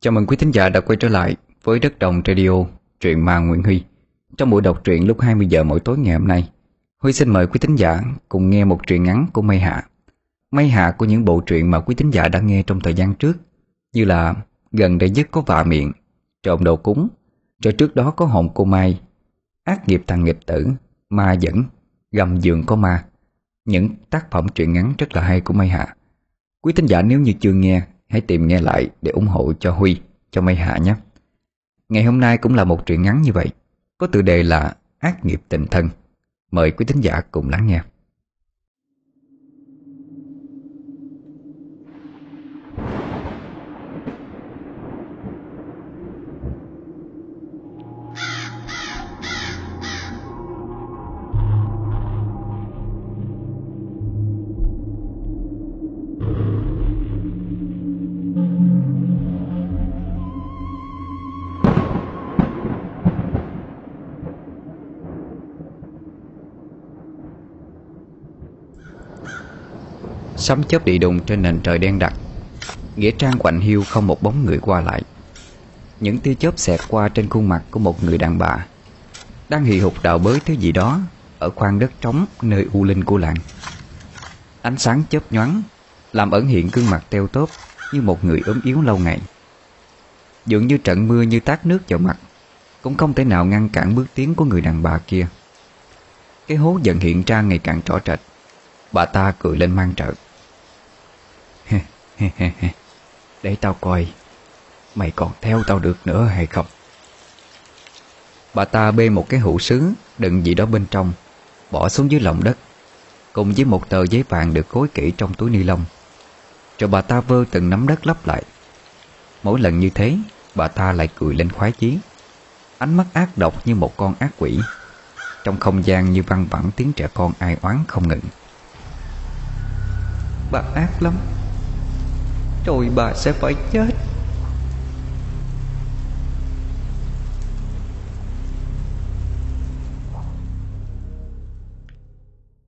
Chào mừng quý thính giả đã quay trở lại với Đất Đồng Radio, truyện ma Nguyễn Huy. Trong buổi đọc truyện lúc 20 giờ mỗi tối ngày hôm nay, Huy xin mời quý thính giả cùng nghe một truyện ngắn của Mây Hạ. Mây Hạ của những bộ truyện mà quý thính giả đã nghe trong thời gian trước, như là Gần đây nhất có vạ miệng, Trộm đầu cúng, rồi trước đó có Hồn cô Mai, Ác nghiệp thằng nghịch tử, Ma dẫn, Gầm giường có ma. Những tác phẩm truyện ngắn rất là hay của Mây Hạ. Quý thính giả nếu như chưa nghe Hãy tìm nghe lại để ủng hộ cho Huy, Cho Mây Hạ nhé. Ngày hôm nay cũng là một truyện ngắn như vậy. Có tựa đề là Ác nghiệp tình thân. Mời quý thính giả cùng lắng nghe. Sấm chớp đi đùng trên nền trời đen đặc. Nghĩa trang quạnh hiu không một bóng người qua lại. Những tia chớp xẹt qua trên khuôn mặt của một người đàn bà Đang hì hục đào bới thứ gì đó Ở khoang đất trống nơi u linh của làng. Ánh sáng chớp nhoáng Làm ẩn hiện gương mặt teo tóp Như một người ốm yếu lâu ngày. Dường như trận mưa như tát nước vào mặt, Cũng không thể nào ngăn cản bước tiến của người đàn bà kia. Cái hố dần hiện ra ngày càng rõ rệt. Bà ta cười lên mang trợ. Để tao coi, Mày còn theo tao được nữa hay không? Bà ta bê một cái hũ sứ Đựng gì đó bên trong, Bỏ xuống dưới lòng đất, Cùng với một tờ giấy vàng được cối kỹ trong túi ni lông. Rồi bà ta vơ từng nắm đất lấp lại. Mỗi lần như thế, Bà ta lại cười lên khoái chí. Ánh mắt ác độc như một con ác quỷ. Trong không gian như văng vẳng, tiếng trẻ con ai oán không ngừng. Bà ác lắm rồi bà sẽ phải chết.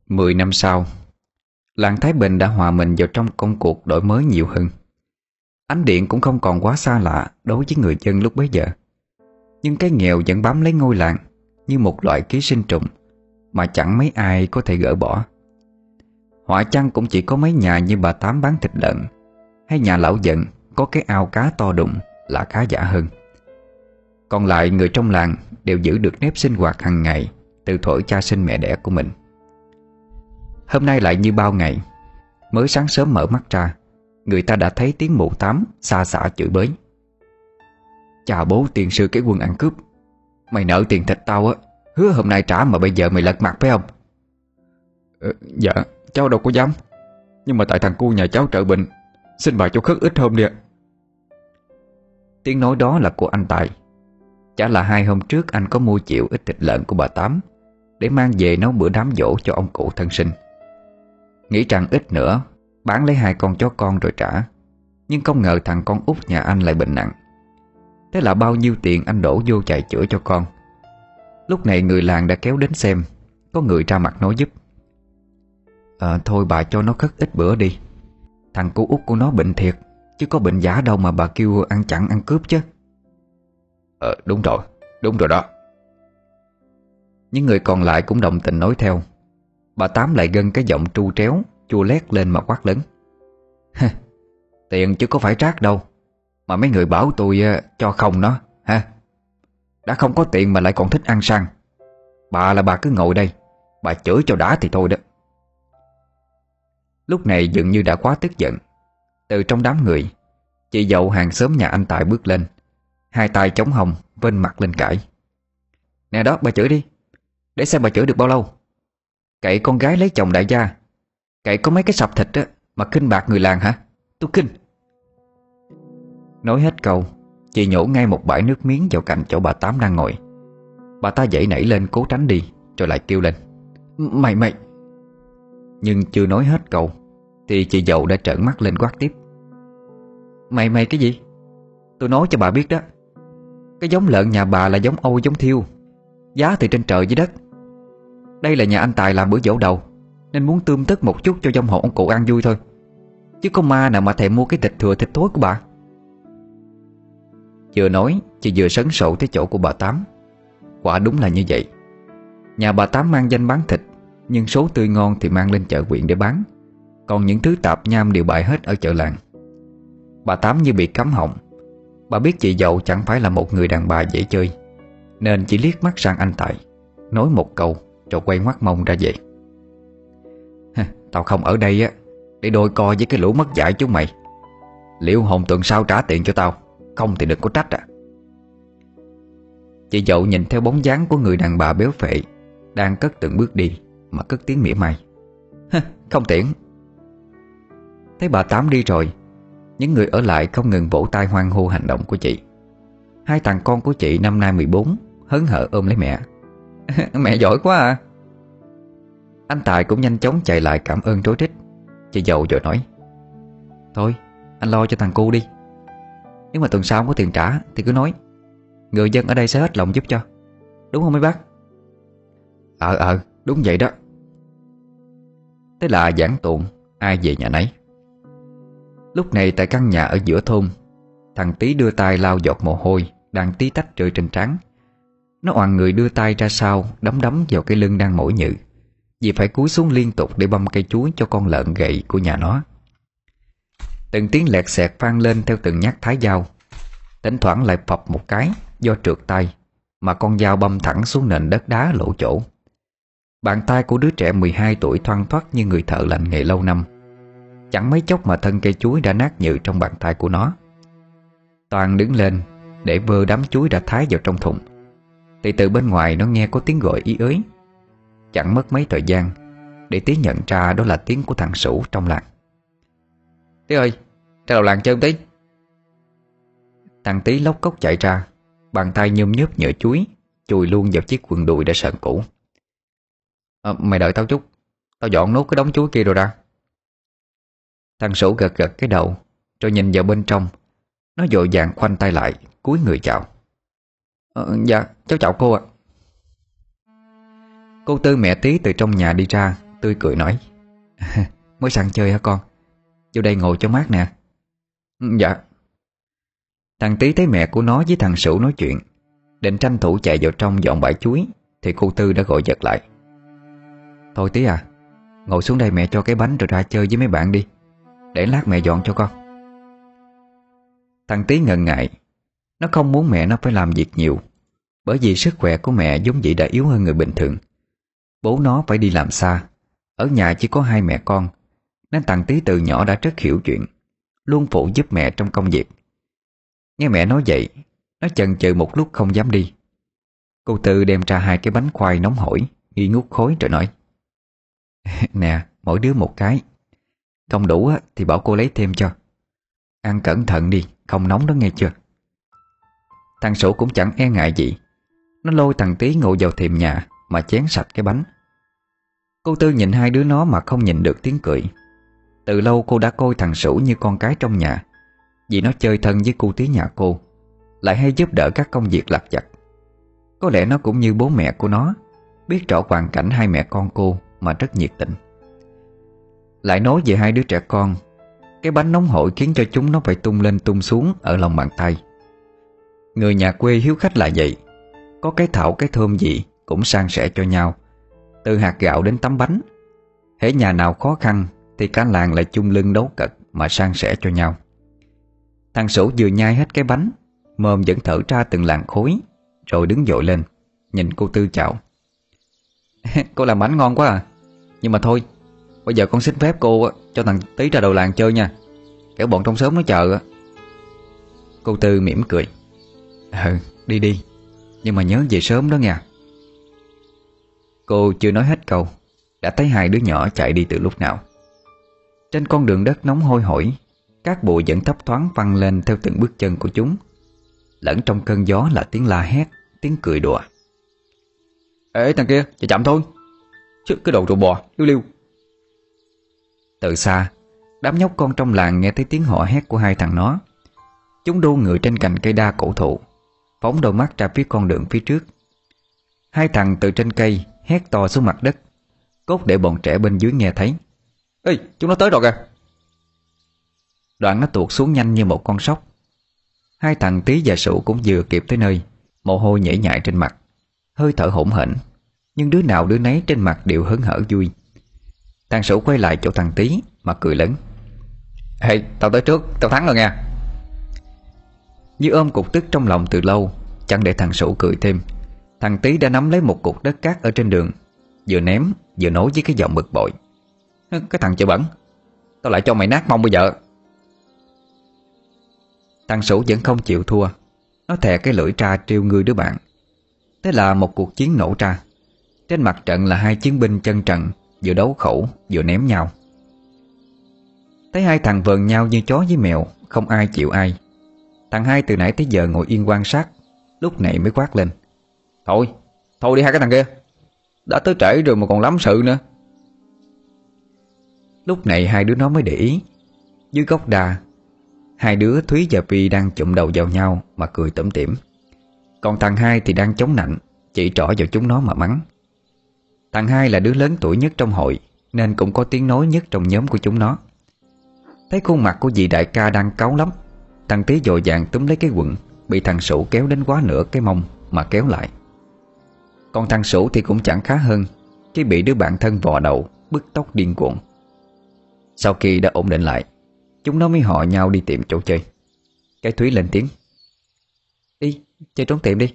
Mười năm sau, Làng Thái Bình đã hòa mình vào trong công cuộc đổi mới nhiều hơn. Ánh điện cũng không còn quá xa lạ đối với người dân lúc bấy giờ. Nhưng cái nghèo vẫn bám lấy ngôi làng Như một loại ký sinh trùng Mà chẳng mấy ai có thể gỡ bỏ. Họa chăng cũng chỉ có mấy nhà như bà Tám bán thịt lợn hay nhà lão giận Có cái ao cá to đụng Là khá giả hơn. Còn lại người trong làng Đều giữ được nếp sinh hoạt hàng ngày Từ thổi cha sinh mẹ đẻ của mình. Hôm nay lại như bao ngày Mới sáng sớm mở mắt ra Người ta đã thấy tiếng mụ tám Xa xả chửi bới. Chà bố tiền sư cái quân ăn cướp Mày nợ tiền thịt tao á Hứa hôm nay trả mà bây giờ mày lật mặt phải không? Ờ, Dạ cháu đâu có dám Nhưng mà tại thằng cu nhà cháu trợ bệnh Xin bà cho khất ít hôm đi ạ. Tiếng nói đó là của anh Tài. Chả là hai hôm trước anh có mua chịu ít thịt lợn của bà Tám Để mang về nấu bữa đám dỗ cho ông cụ thân sinh. Nghĩ rằng ít nữa Bán lấy hai con chó con rồi trả. Nhưng không ngờ thằng con út nhà anh lại bệnh nặng. Thế là bao nhiêu tiền anh đổ vô chạy chữa cho con? Lúc này người làng đã kéo đến xem Có người ra mặt nói giúp. À, Thôi bà cho nó khất ít bữa đi. Thằng cô út của nó bệnh thiệt Chứ có bệnh giả đâu mà bà kêu ăn chặn ăn cướp chứ. Ờ đúng rồi Đúng rồi đó. Những người còn lại cũng đồng tình nói theo. Bà Tám lại gân cái giọng tru tréo Chua lét lên mà quát lớn. Tiền chứ có phải rác đâu Mà mấy người bảo tôi uh, cho không nó ha Đã không có tiền mà lại còn thích ăn sang Bà là bà cứ ngồi đây Bà chửi cho đã thì thôi đó Lúc này dường như đã quá tức giận. Từ trong đám người, Chị dậu hàng xóm nhà anh Tài bước lên. Hai tay chống hồng Vên mặt lên cãi. Nè đó, bà chửi đi. Để xem bà chửi được bao lâu. Cậy con gái lấy chồng đại gia. Cậy có mấy cái sập thịt á, Mà kinh bạc người làng hả? Tôi kinh Nói hết câu, Chị nhổ ngay một bãi nước miếng vào cạnh chỗ bà Tám đang ngồi. Bà ta dậy nảy lên cố tránh đi, Rồi lại kêu lên. Mày mày. Nhưng chưa nói hết câu thì chị dậu đã trợn mắt lên quát tiếp. Mày mày cái gì? Tôi nói cho bà biết đó. Cái giống lợn nhà bà là giống âu, giống thiêu. Giá thì trên trời dưới đất. Đây là nhà anh Tài làm bữa dỗ đầu, Nên muốn tươm tất một chút cho dông hộ ông cụ ăn vui thôi. Chứ có ma nào mà thèm mua cái thịt thừa, thịt thối của bà. Vừa nói, Chị vừa sấn sổ tới chỗ của bà Tám. Quả đúng là như vậy. Nhà bà Tám mang danh bán thịt, Nhưng số tươi ngon thì mang lên chợ quyện để bán. Còn những thứ tạp nham đều bại hết ở chợ làng. Bà Tám như bị cấm họng. Bà biết chị dậu chẳng phải là một người đàn bà dễ chơi, Nên chỉ liếc mắt sang anh Tài, Nói một câu Rồi quay ngoắt mông ra về. Tao không ở đây á, Để đôi co với cái lũ mất dạy chúng mày. Liệu hồn tuần sau trả tiền cho tao, Không thì đừng có trách à. Chị dậu nhìn theo bóng dáng của người đàn bà béo phệ, Đang cất từng bước đi Mà cất tiếng mỉa mai. Không tiễn. Thấy bà Tám đi rồi, Những người ở lại không ngừng vỗ tay hoan hô hành động của chị. Hai thằng con của chị năm nay 14 Hớn hở ôm lấy mẹ. Mẹ giỏi quá à. Anh Tài cũng nhanh chóng chạy lại cảm ơn trối rít. Chị giàu rồi nói, Thôi, anh lo cho thằng cu đi. Nếu mà tuần sau không có tiền trả Thì cứ nói. Người dân ở đây sẽ hết lòng giúp cho. Đúng không mấy bác? Ờ ờ đúng vậy đó. Thế là giảng tuộn Ai về nhà nấy. Lúc này tại căn nhà ở giữa thôn, Thằng tí đưa tay lau giọt mồ hôi Đang tí tách rơi trên trán. Nó oàn người đưa tay ra sau, Đấm đấm vào cái lưng đang mỏi nhự, Vì phải cúi xuống liên tục để băm cây chuối Cho con lợn gậy của nhà nó. Từng tiếng lẹt xẹt vang lên Theo từng nhát thái dao. Thỉnh thoảng lại phập một cái, Do trượt tay, Mà con dao băm thẳng xuống nền đất đá lỗ chỗ. Bàn tay của đứa trẻ 12 tuổi thoang thoát như người thợ lành nghề lâu năm. Chẳng mấy chốc mà thân cây chuối đã nát nhừ trong bàn tay của nó. Toàn đứng lên Để vơ đám chuối đã thái vào trong thùng. Thì từ bên ngoài nó nghe có tiếng gọi ý ới. Chẳng mất mấy thời gian Để tí nhận ra đó là tiếng của thằng Sủ trong làng. Tí ơi Ra đầu làng chơi một tí. Thằng tí lóc cốc chạy ra Bàn tay nhôm nhớp nhựa chuối Chùi luôn vào chiếc quần đùi đã sờn cũ. À, Mày đợi tao chút Tao dọn nốt cái đống chuối kia rồi ra. Thằng sổ gật gật cái đầu Rồi nhìn vào bên trong. Nó dội vàng khoanh tay lại cúi người chào. Ờ, Dạ cháu chào cô ạ. Cô Tư mẹ tí từ trong nhà đi ra Tươi cười nói. Mới sang chơi hả con? Vô đây ngồi cho mát nè. Ừ, dạ. Thằng tí thấy mẹ của nó với thằng Sửu nói chuyện Định tranh thủ chạy vào trong dọn bãi chuối Thì cô Tư đã gọi giật lại. Thôi tí à Ngồi xuống đây mẹ cho cái bánh rồi ra chơi với mấy bạn đi. Để lát mẹ dọn cho con. Thằng tí ngần ngại. Nó không muốn mẹ nó phải làm việc nhiều, Bởi vì sức khỏe của mẹ giống vậy đã yếu hơn người bình thường. Bố nó phải đi làm xa. Ở nhà chỉ có hai mẹ con, Nên thằng tí từ nhỏ đã rất hiểu chuyện, Luôn phụ giúp mẹ trong công việc. Nghe mẹ nói vậy, Nó chần chừ một lúc không dám đi. Cô Tư đem ra hai cái bánh khoai nóng hổi, Nghi ngút khối rồi nói, Nè, mỗi đứa một cái. Không đủ thì bảo cô lấy thêm cho. Ăn cẩn thận đi, Không nóng đó nghe chưa? Thằng sổ cũng chẳng e ngại gì. Nó lôi thằng Tí ngồi vào thềm nhà, Mà chén sạch cái bánh. Cô Tư nhìn hai đứa nó mà không nhìn được tiếng cười. Từ lâu cô đã coi thằng Sủ như con cái trong nhà, Vì nó chơi thân với cô tí nhà cô, Lại hay giúp đỡ các công việc lặt vặt. Có lẽ nó cũng như bố mẹ của nó, Biết rõ hoàn cảnh hai mẹ con cô Mà rất nhiệt tình. Lại nói về hai đứa trẻ con. Cái bánh nóng hổi khiến cho chúng nó phải tung lên tung xuống Ở lòng bàn tay. Người nhà quê hiếu khách là vậy. Có cái thảo, cái thơm gì Cũng san sẻ cho nhau. Từ hạt gạo đến tấm bánh, Hễ nhà nào khó khăn Thì cả làng lại chung lưng đấu cật Mà san sẻ cho nhau. Thằng sổ vừa nhai hết cái bánh, Mồm vẫn thở ra từng làn khối Rồi đứng dội lên, Nhìn cô Tư chào. Cô làm bánh ngon quá à Nhưng mà thôi Bây giờ con xin phép cô cho thằng Tý ra đầu làng chơi nha. Kẻo bọn trong sớm nó chờ Cô Tư mỉm cười. Ừ đi đi. Nhưng mà nhớ về sớm đó nha. Cô chưa nói hết câu, Đã thấy hai đứa nhỏ chạy đi từ lúc nào. Trên con đường đất nóng hôi hổi, Các bụi vẫn thấp thoáng văng lên Theo từng bước chân của chúng. Lẫn trong cơn gió là tiếng la hét, Tiếng cười đùa. Ê, thằng kia, chạy chậm thôi. Chứ cái đồ trụ bò liêu liêu từ xa Đám nhóc con trong làng nghe thấy tiếng họ hét của hai thằng nó. Chúng đu người trên cành cây đa cổ thụ Phóng đôi mắt ra phía con đường phía trước. Hai thằng từ trên cây Hét to xuống mặt đất Cốt để bọn trẻ bên dưới nghe thấy. Ê chúng nó tới rồi kìa. Đoạn nó tuột xuống nhanh như một con sóc. Hai thằng tí và sủ cũng vừa kịp tới nơi Mồ hôi nhảy nhại trên mặt Hơi thở hổn hển Nhưng đứa nào đứa nấy trên mặt đều hớn hở vui Thằng Sửu quay lại chỗ thằng tí Mà cười lớn. Ê, tao tới trước, tao thắng rồi nha Như ôm cục tức trong lòng từ lâu, Chẳng để thằng Sửu cười thêm. Thằng tí đã nắm lấy một cục đất cát ở trên đường, Vừa ném, vừa nói với cái giọng bực bội. Cái thằng chợ bẩn, Tao lại cho mày nát mông bây giờ. Thằng Sửu vẫn không chịu thua. Nó thè cái lưỡi tra trêu người đứa bạn. Thế là một cuộc chiến nổ ra. Trên mặt trận là hai chiến binh chân trần Vừa đấu khẩu vừa ném nhau. Thấy hai thằng vờn nhau như chó với mèo Không ai chịu ai. Thằng hai từ nãy tới giờ ngồi yên quan sát Lúc này mới quát lên. Thôi, thôi đi hai cái thằng kia. Đã tới trễ rồi mà còn lắm sự nữa. Lúc này hai đứa nó mới để ý. Dưới gốc đà Hai đứa Thúy và Pi đang chụm đầu vào nhau Mà cười tủm tỉm. Còn thằng hai thì đang chống nạnh Chỉ trỏ vào chúng nó mà mắng. Thằng hai là đứa lớn tuổi nhất trong hội Nên cũng có tiếng nói nhất trong nhóm của chúng nó. Thấy khuôn mặt của dì đại ca đang cáu lắm Thằng tí dội vàng túm lấy cái quần Bị thằng Sủ kéo đến quá nửa cái mông Mà kéo lại. Còn thằng Sủ thì cũng chẳng khá hơn Khi bị đứa bạn thân vò đầu Bứt tóc điên cuộn Sau khi đã ổn định lại Chúng nó mới họ nhau đi tìm chỗ chơi. Cái Thúy lên tiếng Đi, chơi trốn tiệm đi.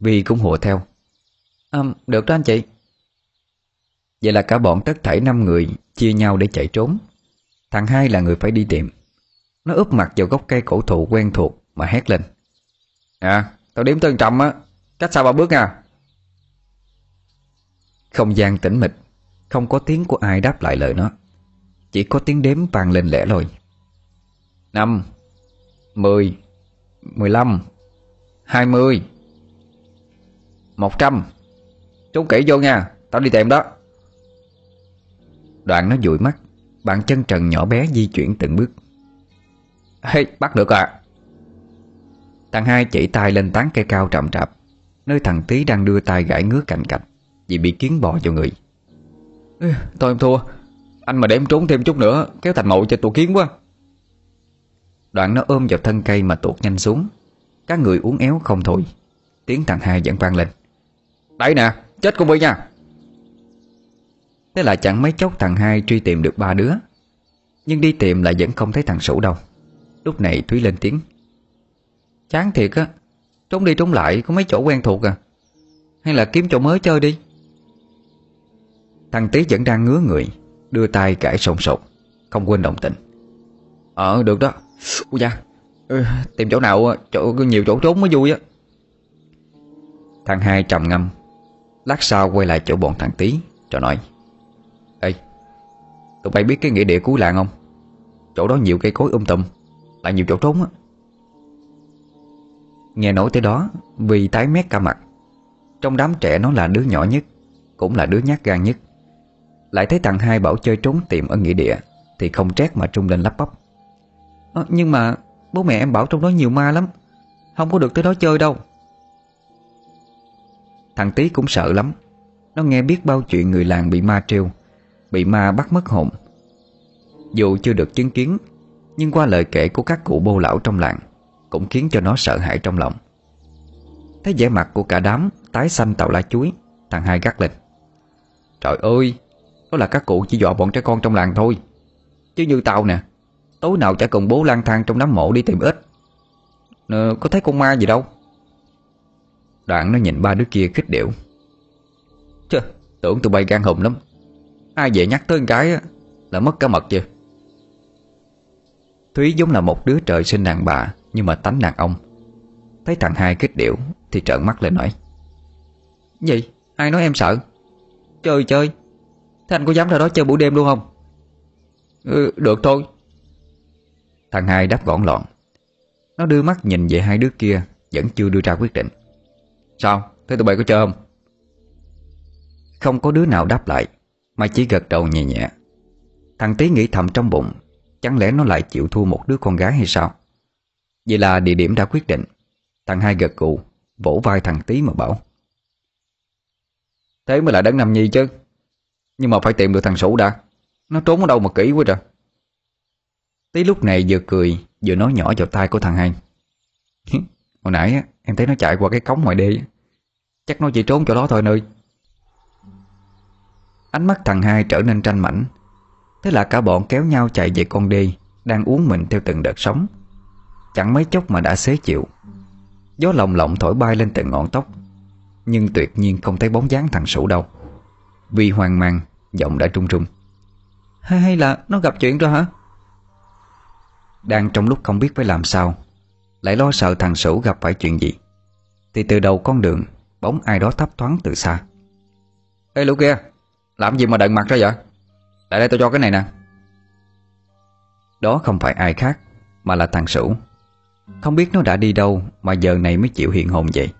Vi cũng hùa theo à, Được đó anh chị. Vậy là cả bọn tất thảy 5 người Chia nhau để chạy trốn. Thằng hai là người phải đi tìm. Nó úp mặt vào gốc cây cổ thụ quen thuộc Mà hét lên. À, tao đếm tới trăm á. Cách xa ba bước nha? Không gian tĩnh mịch. Không có tiếng của ai đáp lại lời nó. Chỉ có tiếng đếm vang lên lẻ loi. Năm Mười Mười lăm Hai mươi Một trăm. Trốn kỹ vô nha Tao đi tìm đó. Đoạn nó dụi mắt Bàn chân trần nhỏ bé di chuyển từng bước. Hey, bắt được à? Thằng hai chỉ tay lên tán cây cao trầm trạp Nơi thằng tí đang đưa tay gãi ngứa cạnh cạnh Vì bị kiến bò vào người. Thôi em thua anh mà để em trốn thêm chút nữa Kéo thành mộ cho tụi kiến quá. Đoạn nó ôm vào thân cây mà tuột nhanh xuống Các người uống éo không thôi. Tiếng thằng hai vẫn vang lên. Đấy nè, chết con Bi nha. Thế là chẳng mấy chốc thằng hai truy tìm được ba đứa. Nhưng đi tìm lại vẫn không thấy thằng Sủ đâu. Lúc này Thúy lên tiếng. Chán thiệt á Trốn đi trốn lại có mấy chỗ quen thuộc à. Hay là kiếm chỗ mới chơi đi. Thằng Tý vẫn đang ngứa người Đưa tay cãi sồn sột Không quên đồng tình. Ờ được đó. Ui da. Ừ, Tìm chỗ nào chỗ nhiều chỗ trốn mới vui á. Thằng hai trầm ngâm. Lát sau quay lại chỗ bọn thằng tí Cho nói Ê Tụi bay biết cái nghĩa địa cuối làng không? Chỗ đó nhiều cây cối um tùm Lại nhiều chỗ trốn á. Nghe nói tới đó Vì tái mét cả mặt. Trong đám trẻ nó là đứa nhỏ nhất Cũng là đứa nhát gan nhất. Lại thấy thằng hai bảo chơi trốn tìm ở nghĩa địa Thì không trét mà trung lên lắp bắp. À, Nhưng mà bố mẹ em bảo trong đó nhiều ma lắm Không có được tới đó chơi đâu. Thằng Tý cũng sợ lắm. Nó nghe biết bao chuyện người làng bị ma trêu Bị ma bắt mất hồn. Dù chưa được chứng kiến Nhưng qua lời kể của các cụ bô lão trong làng Cũng khiến cho nó sợ hãi trong lòng. Thấy vẻ mặt của cả đám Tái xanh tàu lá chuối Thằng hai gắt lên. Trời ơi đó là các cụ chỉ dọa bọn trẻ con trong làng thôi. Chứ như tao nè Tối nào chả cùng bố lang thang trong đám mộ đi tìm ít ờ, Có thấy con ma gì đâu? Đoạn nó nhìn ba đứa kia khích điệu Chứ tưởng tụi bay gan hùm lắm. Ai về nhắc tới cái Là mất cả mật chưa Thúy giống là một đứa trời sinh nàng bà Nhưng mà tánh nàng ông. Thấy thằng hai kích điệu Thì trợn mắt lên nói. Gì? Ai nói em sợ? Chơi chơi Thế anh có dám ra đó chơi buổi đêm luôn không? Ừ, Được thôi. Thằng hai đáp gọn lọn. Nó đưa mắt nhìn về hai đứa kia Vẫn chưa đưa ra quyết định. Sao? Thế tụi bay có chơi không? Không có đứa nào đáp lại, Mà chỉ gật đầu nhẹ nhẹ. Thằng Tý nghĩ thầm trong bụng, Chẳng lẽ nó lại chịu thua một đứa con gái hay sao? Vậy là địa điểm đã quyết định. Thằng hai gật cụ Vỗ vai thằng Tý mà bảo. Thế mới là đấng nằm nhi chứ. Nhưng mà phải tìm được thằng Sủ đã. Nó trốn ở đâu mà kỹ quá trời. Tí lúc này vừa cười, Vừa nói nhỏ vào tai của thằng hai. Hồi nãy em thấy nó chạy qua cái cống ngoài đê Chắc nó chỉ trốn chỗ đó thôi nơi Ánh mắt thằng hai trở nên tranh mảnh. Thế là cả bọn kéo nhau chạy về con đê, Đang uống mình theo từng đợt sóng. Chẳng mấy chốc mà đã xế chịu. Gió lồng lộng thổi bay lên từng ngọn tóc, Nhưng tuyệt nhiên không thấy bóng dáng thằng Sủ đâu. Vì hoang mang, Giọng đã trung trung. Hay là nó gặp chuyện rồi hả? Đang trong lúc không biết phải làm sao, Lại lo sợ thằng Sủ gặp phải chuyện gì. Thì từ đầu con đường Bóng ai đó thấp thoáng từ xa. Ê lũ kia Làm gì mà đận mặt ra vậy? Lại đây tôi cho cái này nè. Đó không phải ai khác Mà là thằng Sửu. Không biết nó đã đi đâu Mà giờ này mới chịu hiện hồn vậy.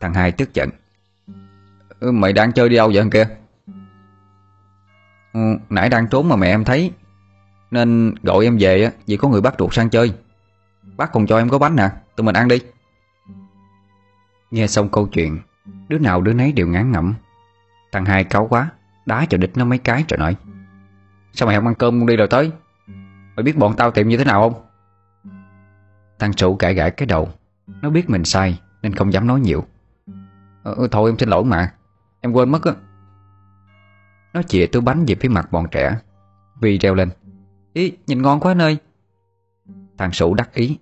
Thằng hai tức giận. Ừ, Mày đang chơi đi đâu vậy kia? Ừ, Nãy đang trốn mà mẹ em thấy. Nên gọi em về Vì có người bắt ruột sang chơi. Bác còn cho em có bánh nè Tụi mình ăn đi. Nghe xong câu chuyện Đứa nào đứa nấy đều ngán ngẩm. Thằng hai cáu quá Đá cho địch nó mấy cái rồi nói Sao mày không ăn cơm luôn đi rồi tới? Mày biết bọn tao tiệm như thế nào không? Thằng sụ gãi gãi cái đầu. Nó biết mình sai Nên không dám nói nhiều. Ờ, ừ, Thôi em xin lỗi mà. Em quên mất á. Nó chìa túi bánh về phía mặt bọn trẻ. Vì reo lên. Ý nhìn ngon quá nơi Thằng sủ đắc ý.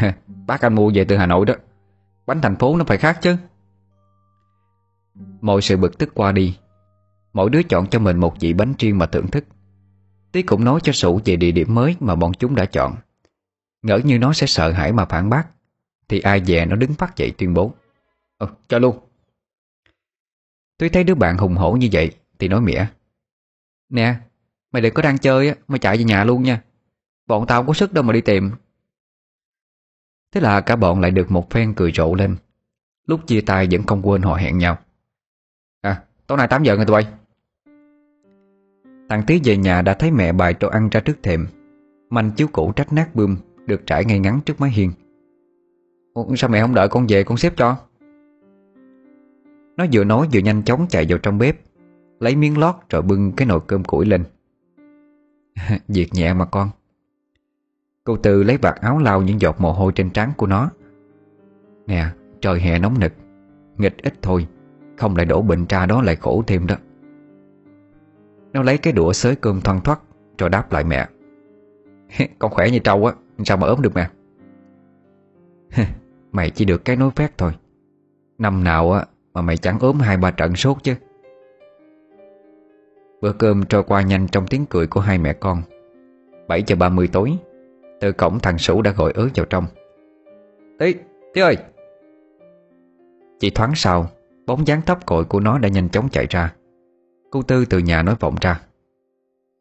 Bác anh mua về từ Hà Nội đó. Bánh thành phố nó phải khác chứ. Mọi sự bực tức qua đi. Mỗi đứa chọn cho mình một vị bánh riêng mà thưởng thức. Tí cũng nói cho Sủ về địa điểm mới mà bọn chúng đã chọn. Ngỡ như nó sẽ sợ hãi mà phản bác Thì ai dè nó đứng phát dậy tuyên bố. Ờ, cho luôn. Tuy thấy đứa bạn hùng hổ như vậy Thì nói mỉa. Nè, mày đừng có đang chơi á Mày chạy về nhà luôn nha. Bọn tao không có sức đâu mà đi tìm. Thế là cả bọn lại được một phen cười rộ lên. Lúc chia tay vẫn không quên họ hẹn nhau tối nay 8 giờ rồi tụi bay. Thằng Tí về nhà đã thấy mẹ bài đồ ăn ra trước thềm. Manh chiếu cũ trách nát bươm Được trải ngay ngắn trước mái hiên. Ủa, Sao mẹ không đợi con về con xếp cho? Nó vừa nói vừa nhanh chóng chạy vào trong bếp Lấy miếng lót rồi bưng cái nồi cơm củi lên. Việc nhẹ mà con. Cô Tư lấy vạt áo lau những giọt mồ hôi trên trán của nó. Nè trời hè nóng nực Nghịch ít thôi. Không lại đổ bệnh tra đó lại khổ thêm đó. Nó lấy cái đũa xới cơm thoăn thoắt Rồi đáp lại mẹ. Con khỏe như trâu á Sao mà ốm được mẹ? Mày chỉ được cái nối phét thôi. Năm nào á Mà mày chẳng ốm hai ba trận sốt chứ. Bữa cơm trôi qua nhanh trong tiếng cười của hai mẹ con. 7 giờ 30 tối Từ cổng thằng Sủ đã gọi ớ vào trong. Tí, Tí ơi! Chỉ thoáng sau Bóng dáng thấp cội của nó đã nhanh chóng chạy ra. Cô Tư từ nhà nói vọng ra.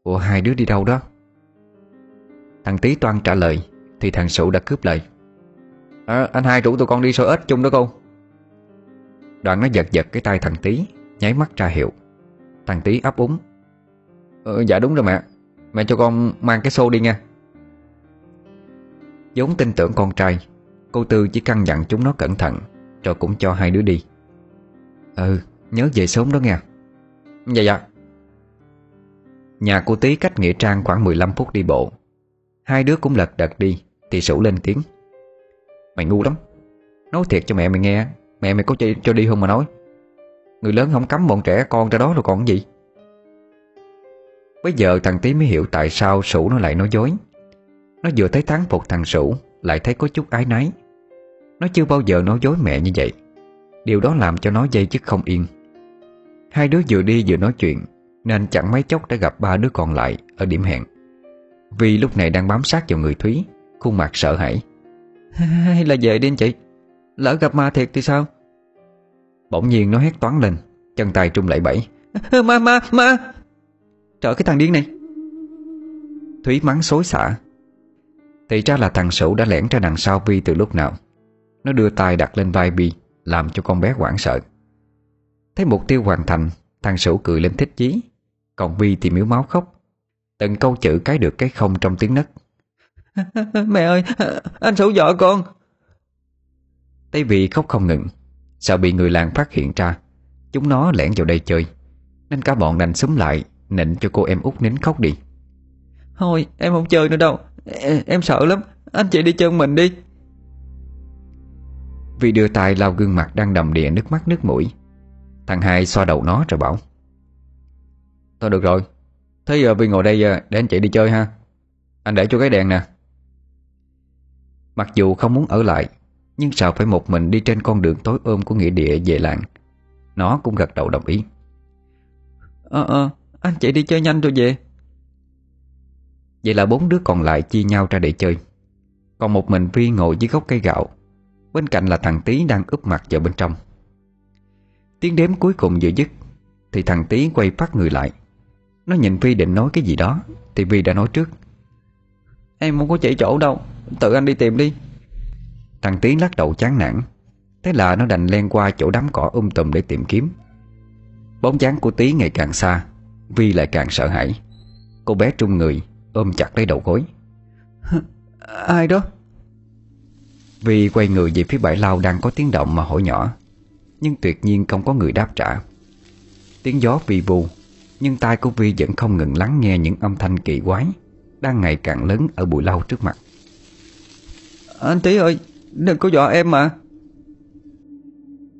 Ủa hai đứa đi đâu đó? Thằng Tí toan trả lời Thì thằng Sủ đã cướp lời. À, Anh hai rủ tụi con đi sôi ếch chung đó cô. Đoạn nó giật giật cái tay thằng Tí Nháy mắt ra hiệu. Thằng Tí ấp úng. Ờ, Dạ đúng rồi mẹ. Mẹ cho con mang cái xô đi nha. Giống tin tưởng con trai Cô Tư chỉ căn dặn chúng nó cẩn thận Rồi cũng cho hai đứa đi. Ừ nhớ về sớm đó nghe. Dạ dạ. Nhà cô Tí cách Nghĩa Trang khoảng 15 phút đi bộ. Hai đứa cũng lật đật đi Thì sủ lên tiếng. Mày ngu lắm. Nói thiệt cho mẹ mày nghe Mẹ mày có cho, cho đi không mà nói. Người lớn không cấm bọn trẻ con ra đó rồi còn gì. Bây giờ thằng Tí mới hiểu tại sao Sủ nó lại nói dối. Nó vừa thấy thắng phục thằng Sủ Lại thấy có chút ái náy. Nó chưa bao giờ nói dối mẹ như vậy. Điều đó làm cho nó dây chức không yên. Hai đứa vừa đi vừa nói chuyện, Nên chẳng mấy chốc đã gặp ba đứa còn lại Ở điểm hẹn. Vì lúc này đang bám sát vào người Thúy, Khuôn mặt sợ hãi. Hay là về đi anh chị? Lỡ gặp ma thiệt thì sao? Bỗng nhiên nó hét toán lên, Chân tay trung lại bẫy Ma ma ma! Trời cái thằng điên này! Thúy mắng xối xả. Thì ra là thằng Sửu đã lẻn ra đằng sau Vi từ lúc nào. Nó đưa tay đặt lên vai Vi làm cho con bé hoảng sợ. Thấy mục tiêu hoàn thành Thằng Sửu cười lên thích chí. Còn Vi thì miếu máu khóc. Từng câu chữ cái được cái không trong tiếng nấc. Mẹ ơi Anh Sửu dọa con. Thấy Vi khóc không ngừng Sợ bị người làng phát hiện ra. Chúng nó lẻn vào đây chơi. Nên cả bọn đành xúm lại Nịnh cho cô em út nín khóc đi. Thôi em không chơi nữa đâu. Em, em sợ lắm. Anh chị đi chơi mình đi. Vi đưa tay lau gương mặt đang đầm đìa nước mắt nước mũi. Thằng hai xoa đầu nó rồi bảo Thôi được rồi Thế giờ Vi ngồi đây để anh chị đi chơi ha. Anh để cho cái đèn nè. Mặc dù không muốn ở lại Nhưng sao phải một mình đi trên con đường tối ôm của nghĩa địa về làng Nó cũng gật đầu đồng ý. Ờ ờ Anh chị đi chơi nhanh rồi về. Vậy là bốn đứa còn lại chia nhau ra để chơi. Còn một mình Vi ngồi dưới gốc cây gạo Bên cạnh là thằng Tý đang úp mặt vào bên trong. Tiếng đếm cuối cùng vừa dứt, Thì thằng Tý quay phát người lại. Nó nhìn Vi định nói cái gì đó, Thì Vi đã nói trước. Em không có chỉ chỗ đâu, Tự anh đi tìm đi. Thằng Tý lắc đầu chán nản. Thế là nó đành len qua chỗ đám cỏ um tùm để tìm kiếm. Bóng dáng của Tý ngày càng xa, Vi lại càng sợ hãi. Cô bé trung người ôm chặt lấy đầu gối. Ai đó? Vi quay người về phía bãi lao đang có tiếng động mà hỏi nhỏ. Nhưng tuyệt nhiên không có người đáp trả. Tiếng gió vi vu Nhưng tai của Vi vẫn không ngừng lắng nghe những âm thanh kỳ quái Đang ngày càng lớn ở bụi lau trước mặt. Anh Tí ơi Đừng có dọa em mà.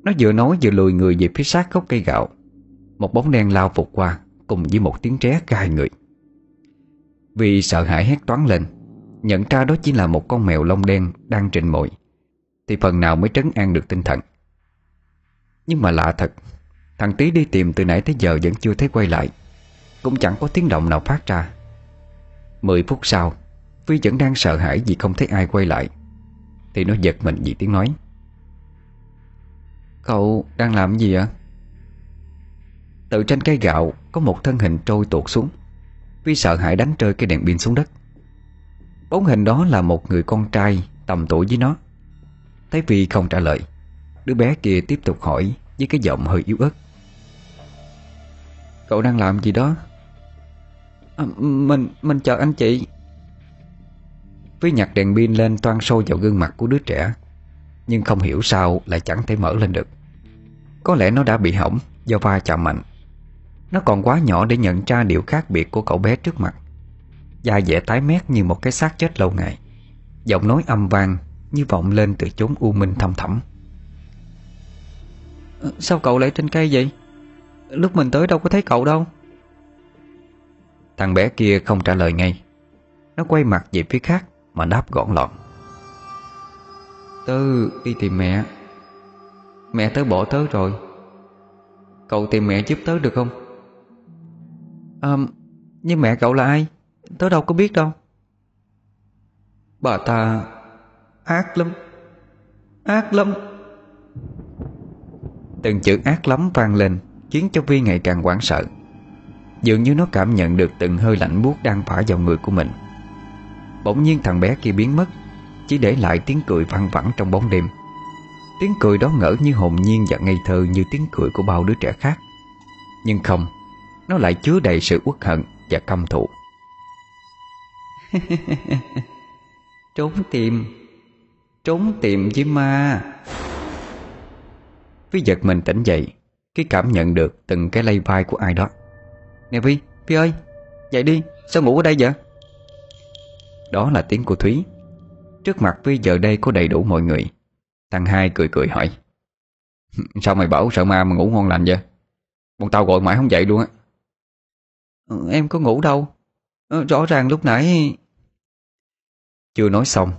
Nó vừa nói vừa lùi người về phía sát gốc cây gạo. Một bóng đen lao vụt qua Cùng với một tiếng tré gai người. Vì sợ hãi hét toán lên Nhận ra đó chỉ là một con mèo lông đen Đang trình mồi. Thì phần nào mới trấn an được tinh thần. Nhưng mà lạ thật, Thằng Tý đi tìm từ nãy tới giờ Vẫn chưa thấy quay lại. Cũng chẳng có tiếng động nào phát ra. Mười phút sau, Phi vẫn đang sợ hãi vì không thấy ai quay lại. Thì nó giật mình vì tiếng nói. Cậu đang làm gì ạ? Từ trên cây gạo Có một thân hình trôi tuột xuống. Phi sợ hãi đánh rơi cái đèn pin xuống đất. Bóng hình đó là một người con trai Tầm tuổi với nó. Thấy Vi không trả lời Đứa bé kia tiếp tục hỏi Với cái giọng hơi yếu ớt. Cậu đang làm gì đó? À, Mình mình chờ anh chị. Vi nhặt đèn pin lên toan sôi vào gương mặt của đứa trẻ Nhưng không hiểu sao lại chẳng thể mở lên được. Có lẽ nó đã bị hỏng Do va chạm mạnh. Nó còn quá nhỏ để nhận ra điều khác biệt của cậu bé trước mặt. Da dẻ tái mét như một cái xác chết lâu ngày. Giọng nói âm vang Như vọng lên từ chốn u minh thâm thẳm. Ờ, Sao cậu lại trên cây vậy? Lúc mình tới đâu có thấy cậu đâu. Thằng bé kia không trả lời ngay. Nó quay mặt về phía khác Mà đáp gọn lọn. Tớ đi tìm mẹ. Mẹ tớ bỏ tớ rồi. Cậu tìm mẹ giúp tớ được không? À Nhưng mẹ cậu là ai Tớ đâu có biết đâu. Bà ta ác lắm. Ác lắm. Từng chữ ác lắm vang lên, Khiến cho Vi ngày càng hoảng sợ. Dường như nó cảm nhận được từng hơi lạnh buốt đang phả vào người của mình. Bỗng nhiên thằng bé kia biến mất, Chỉ để lại tiếng cười văng vẳng trong bóng đêm. Tiếng cười đó ngỡ như hồn nhiên và ngây thơ như tiếng cười của bao đứa trẻ khác. Nhưng không, Nó lại chứa đầy sự uất hận và căm thù. Trốn tìm. Trốn tìm với ma. Vi giật mình tỉnh dậy Khi cảm nhận được từng cái lay vai của ai đó. Nè Vi, Vi ơi Dậy đi, sao ngủ ở đây vậy? Đó là tiếng của Thúy. Trước mặt Vi giờ đây có đầy đủ mọi người. Thằng hai cười cười hỏi Sao mày bảo sợ ma mà ngủ ngon lành vậy? Bọn tao gọi mãi không dậy luôn á. Ừ, Em có ngủ đâu. Ờ, rõ ràng lúc nãy chưa nói xong,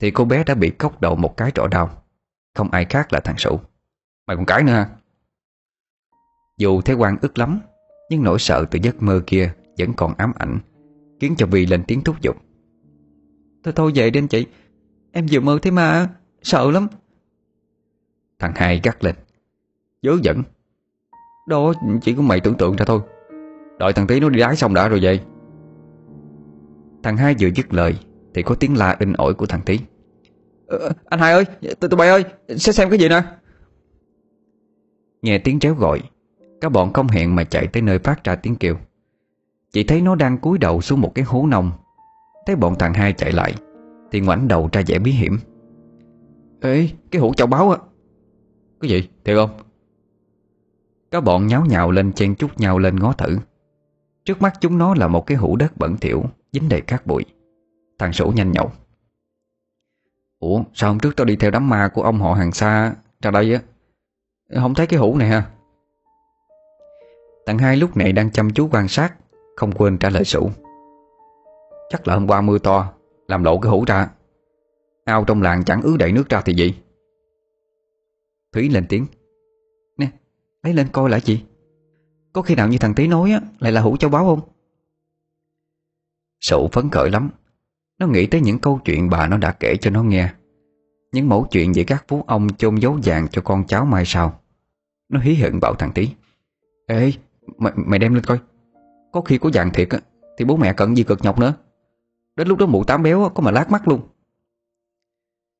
Thì cô bé đã bị cốc đầu một cái rõ đau. Không ai khác là thằng Sủ. Mày còn cái nữa hả? Dù thấy quan ức lắm, Nhưng nỗi sợ từ giấc mơ kia Vẫn còn ám ảnh, Khiến cho Vi lên tiếng thúc giục. Thôi thôi, về đi anh chị. Em vừa mơ thấy ma, Sợ lắm. Thằng hai gắt lên. Dớ dẫn Đó, chỉ có mày tưởng tượng ra thôi. Đợi thằng tí nó đi đái xong đã rồi vậy Thằng hai vừa dứt lời thì có tiếng la in ỏi của thằng Tí ờ, Anh hai ơi Tụi bay ơi Sẽ xem cái gì nè. Nghe tiếng tréo gọi Các bọn không hẹn mà chạy tới nơi phát ra tiếng kêu. Chỉ thấy nó đang cúi đầu xuống một cái hố nông. Thấy bọn thằng hai chạy lại Thì ngoảnh đầu ra vẻ bí hiểm. Ê cái hũ châu báo á. Cái gì? Thiệt không? Các bọn nháo nhào lên chen chúc nhau lên ngó thử. Trước mắt chúng nó là một cái hũ đất bẩn thỉu Dính đầy cát bụi Thằng Sủ nhanh nhậu. Ủa, sao hôm trước tao đi theo đám ma của ông họ hàng xa ra đây á? Không thấy cái hũ này ha? Thằng hai lúc này đang chăm chú quan sát, Không quên trả lời sủ Chắc là hôm qua mưa to, Làm lộ cái hũ ra. Ao trong làng chẳng ứ đầy nước ra thì gì? Thúy lên tiếng. Nè, lấy lên coi lại chị Có khi nào như thằng Tí nói á, Lại là hũ cháu báu không? Sụ phấn khởi lắm. Nó nghĩ tới những câu chuyện bà nó đã kể cho nó nghe. Những mẫu chuyện về các phú ông chôn giấu vàng cho con cháu mai sau. Nó hí hận bảo thằng Tí Ê mày, mày đem lên coi. Có khi có vàng thiệt á Thì bố mẹ cần gì cực nhọc nữa. Đến lúc đó mụ tám béo có mà lát mắt luôn.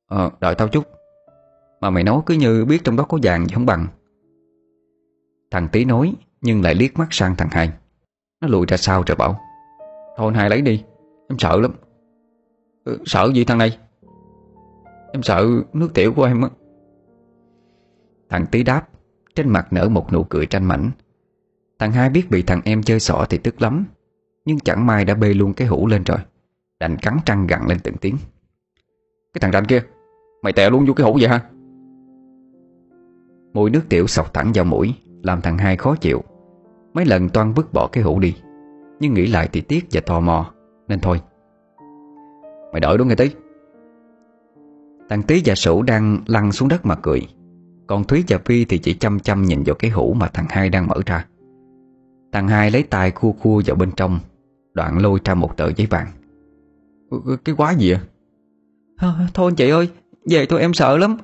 Ờ đợi tao chút. Mà mày nói cứ như biết trong đó có vàng không bằng. Thằng Tí nói Nhưng lại liếc mắt sang thằng hai. Nó lùi ra sau rồi bảo Thôi hai lấy đi Em sợ lắm. Ờ, sợ gì thằng này? Em sợ nước tiểu của em á. Thằng Tí đáp, Trên mặt nở một nụ cười tranh mảnh. Thằng hai biết bị thằng em chơi xỏ thì tức lắm, Nhưng chẳng may đã bê luôn cái hũ lên rồi, Đành cắn trăng gặn lên từng tiếng. Cái thằng ranh kia, Mày tè luôn vô cái hũ vậy ha Mùi nước tiểu sọc thẳng vào mũi, Làm thằng hai khó chịu. Mấy lần toan vứt bỏ cái hũ đi, Nhưng nghĩ lại thì tiếc và tò mò, Nên thôi Mày đợi đó nghe tí Thằng Tí và Sủ đang lăn xuống đất mà cười. Còn Thúy và Phi thì chỉ chăm chăm nhìn vào cái hũ mà thằng hai đang mở ra. Thằng hai lấy tay khua khua vào bên trong Đoạn lôi ra một tờ giấy vàng. Cái quá gì à Thôi chị ơi Về thôi em sợ lắm.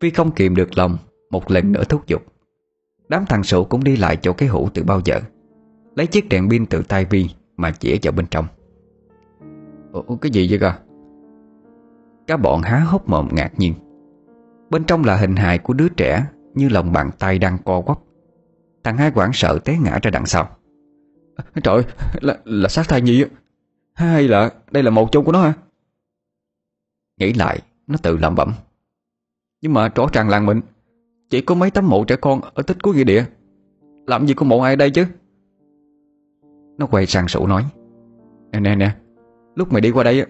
Phi không kìm được lòng Một lần nữa thúc giục. Đám thằng sụ cũng đi lại chỗ cái hũ từ bao giờ. Lấy chiếc đèn pin từ tay Vi Mà chĩa vào bên trong Ủa cái gì vậy cơ? Cả bọn há hốc mồm ngạc nhiên. Bên trong là hình hài của đứa trẻ Như lòng bàn tay đang co quắp. Thằng hai quảng sợ té ngã ra đằng sau. Trời là, là sát thai nhi á. Hay là đây là một chung của nó hả? Nghĩ lại Nó tự lẩm bẩm. Nhưng mà rõ ràng làng mình. Chỉ có mấy tấm mộ trẻ con ở tích cuối nghĩa địa. Làm gì có mộ ai ở đây chứ? Nó quay sang sủ nói. Nè nè nè. Lúc mày đi qua đây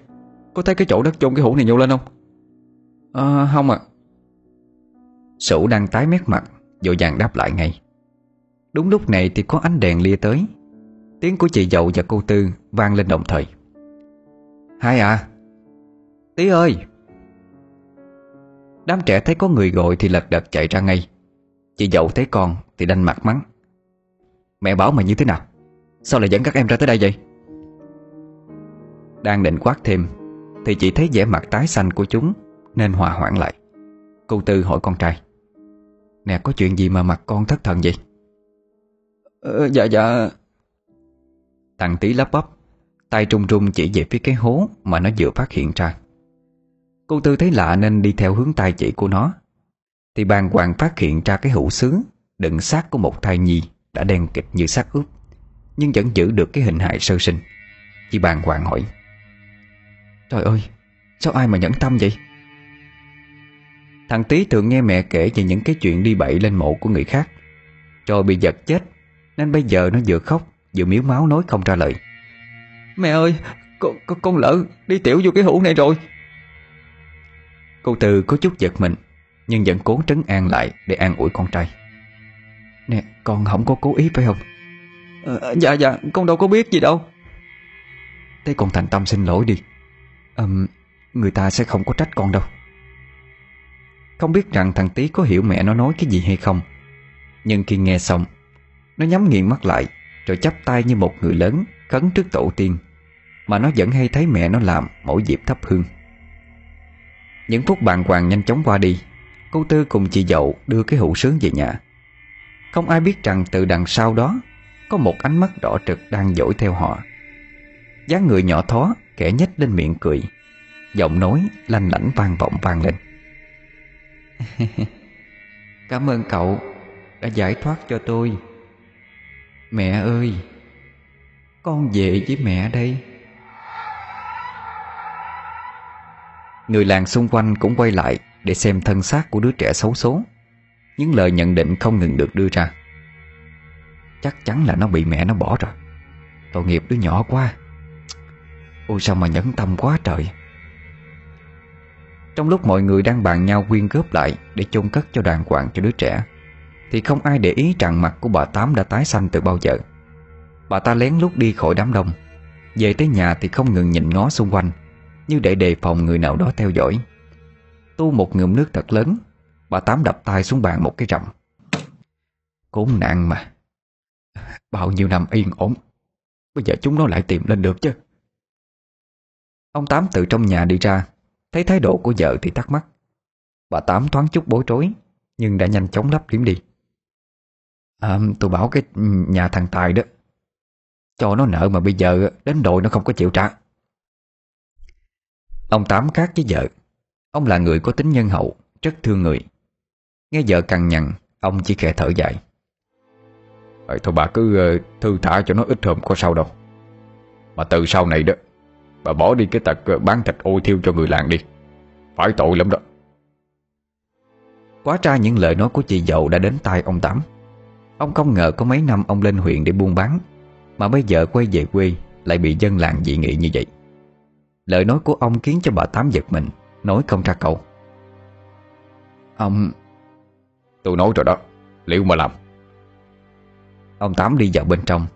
Có thấy cái chỗ đất chôn cái hũ này nhô lên không? À không à Sủ đang tái mét mặt, Vội vàng đáp lại ngay. Đúng lúc này thì có ánh đèn lia tới. Tiếng của chị dậu và cô Tư vang lên đồng thời. Hai à. Tí ơi. Đám trẻ thấy có người gọi thì lật đật chạy ra ngay. Chị dậu thấy con thì đanh mặt mắng. Mẹ bảo mày như thế nào? Sao lại dẫn các em ra tới đây vậy? Đang định quát thêm Thì chị thấy vẻ mặt tái xanh của chúng Nên hòa hoãn lại. Cô Tư hỏi con trai Nè có chuyện gì mà mặt con thất thần vậy? Ờ, Dạ dạ. Thằng tí lắp bắp Tay trung trung chỉ về phía cái hố Mà nó vừa phát hiện ra. Cô Tư thấy lạ nên đi theo hướng tay chỉ của nó Thì bàn hoàng phát hiện ra cái hũ sứ Đựng xác của một thai nhi Đã đen kịch như xác ướp Nhưng vẫn giữ được cái hình hài sơ sinh. Chị bàn hoàng hỏi Trời ơi Sao ai mà nhẫn tâm vậy? Thằng Tý thường nghe mẹ kể về những cái chuyện đi bậy lên mộ của người khác. Rồi bị giật chết Nên bây giờ nó vừa khóc Vừa miếu máu nói không ra lời. Mẹ ơi Con, con, con lỡ đi tiểu vô cái hũ này rồi. Cô Tư có chút giật mình Nhưng vẫn cố trấn an lại Để an ủi con trai. Nè con không có cố ý phải không? À, Dạ dạ con đâu có biết gì đâu. Thế con thành tâm xin lỗi đi um, Người ta sẽ không có trách con đâu. Không biết rằng thằng Tý có hiểu mẹ nó nói cái gì hay không Nhưng khi nghe xong Nó nhắm nghiền mắt lại Rồi chắp tay như một người lớn Khấn trước tổ tiên Mà nó vẫn hay thấy mẹ nó làm mỗi dịp thắp hương. Những phút bàng hoàng nhanh chóng qua đi Cô Tư cùng chị dậu đưa cái hũ sướng về nhà. Không ai biết rằng từ đằng sau đó Có một ánh mắt đỏ trực đang dỗi theo họ. Dáng người nhỏ thó Kẻ nhếch lên miệng cười. Giọng nói lanh lảnh vang vọng vang lên. Cảm ơn cậu Đã giải thoát cho tôi. Mẹ ơi Con về với mẹ đây. Người làng xung quanh cũng quay lại Để xem thân xác của đứa trẻ xấu số Những lời nhận định không ngừng được đưa ra. Chắc chắn là nó bị mẹ nó bỏ rồi. Tội nghiệp đứa nhỏ quá Ôi, sao mà nhẫn tâm quá trời. Trong lúc mọi người đang bàn nhau quyên góp lại Để chôn cất cho đàng hoàng cho đứa trẻ, Thì không ai để ý rằng mặt của bà Tám đã tái xanh từ bao giờ. Bà ta lén lút đi khỏi đám đông, Về tới nhà thì không ngừng nhìn ngó xung quanh, Như để đề phòng người nào đó theo dõi. Tu một ngụm nước thật lớn, Bà Tám đập tay xuống bàn một cái rầm. Khốn nạn mà. Bao nhiêu năm yên ổn, Bây giờ chúng nó lại tìm lên được chứ. Ông Tám từ trong nhà đi ra, Thấy thái độ của vợ thì thắc mắc. Bà Tám thoáng chút bối rối, Nhưng đã nhanh chóng lấp liếm đi. À tôi bảo cái nhà thằng Tài đó, Cho nó nợ mà bây giờ Đến đội nó không có chịu trả. Ông Tám khác với vợ. Ông là người có tính nhân hậu, Rất thương người. Nghe vợ cằn nhằn, Ông chỉ khẽ thở dài. Thôi bà cứ ờ, thư thả cho nó ít hôm có sao đâu. Mà từ sau này đó Bà bỏ đi cái tật uh, bán thịt ôi thiêu cho người làng đi. Phải tội lắm đó. Quá ra những lời nói của chị dậu đã đến tai ông Tám. Ông không ngờ có mấy năm ông lên huyện để buôn bán Mà bây giờ quay về quê Lại bị dân làng dị nghị như vậy. Lời nói của ông khiến cho bà Tám giật mình Nói không ra câu. Ông Tôi nói rồi đó. Liệu mà làm? Ông Tám đi vào bên trong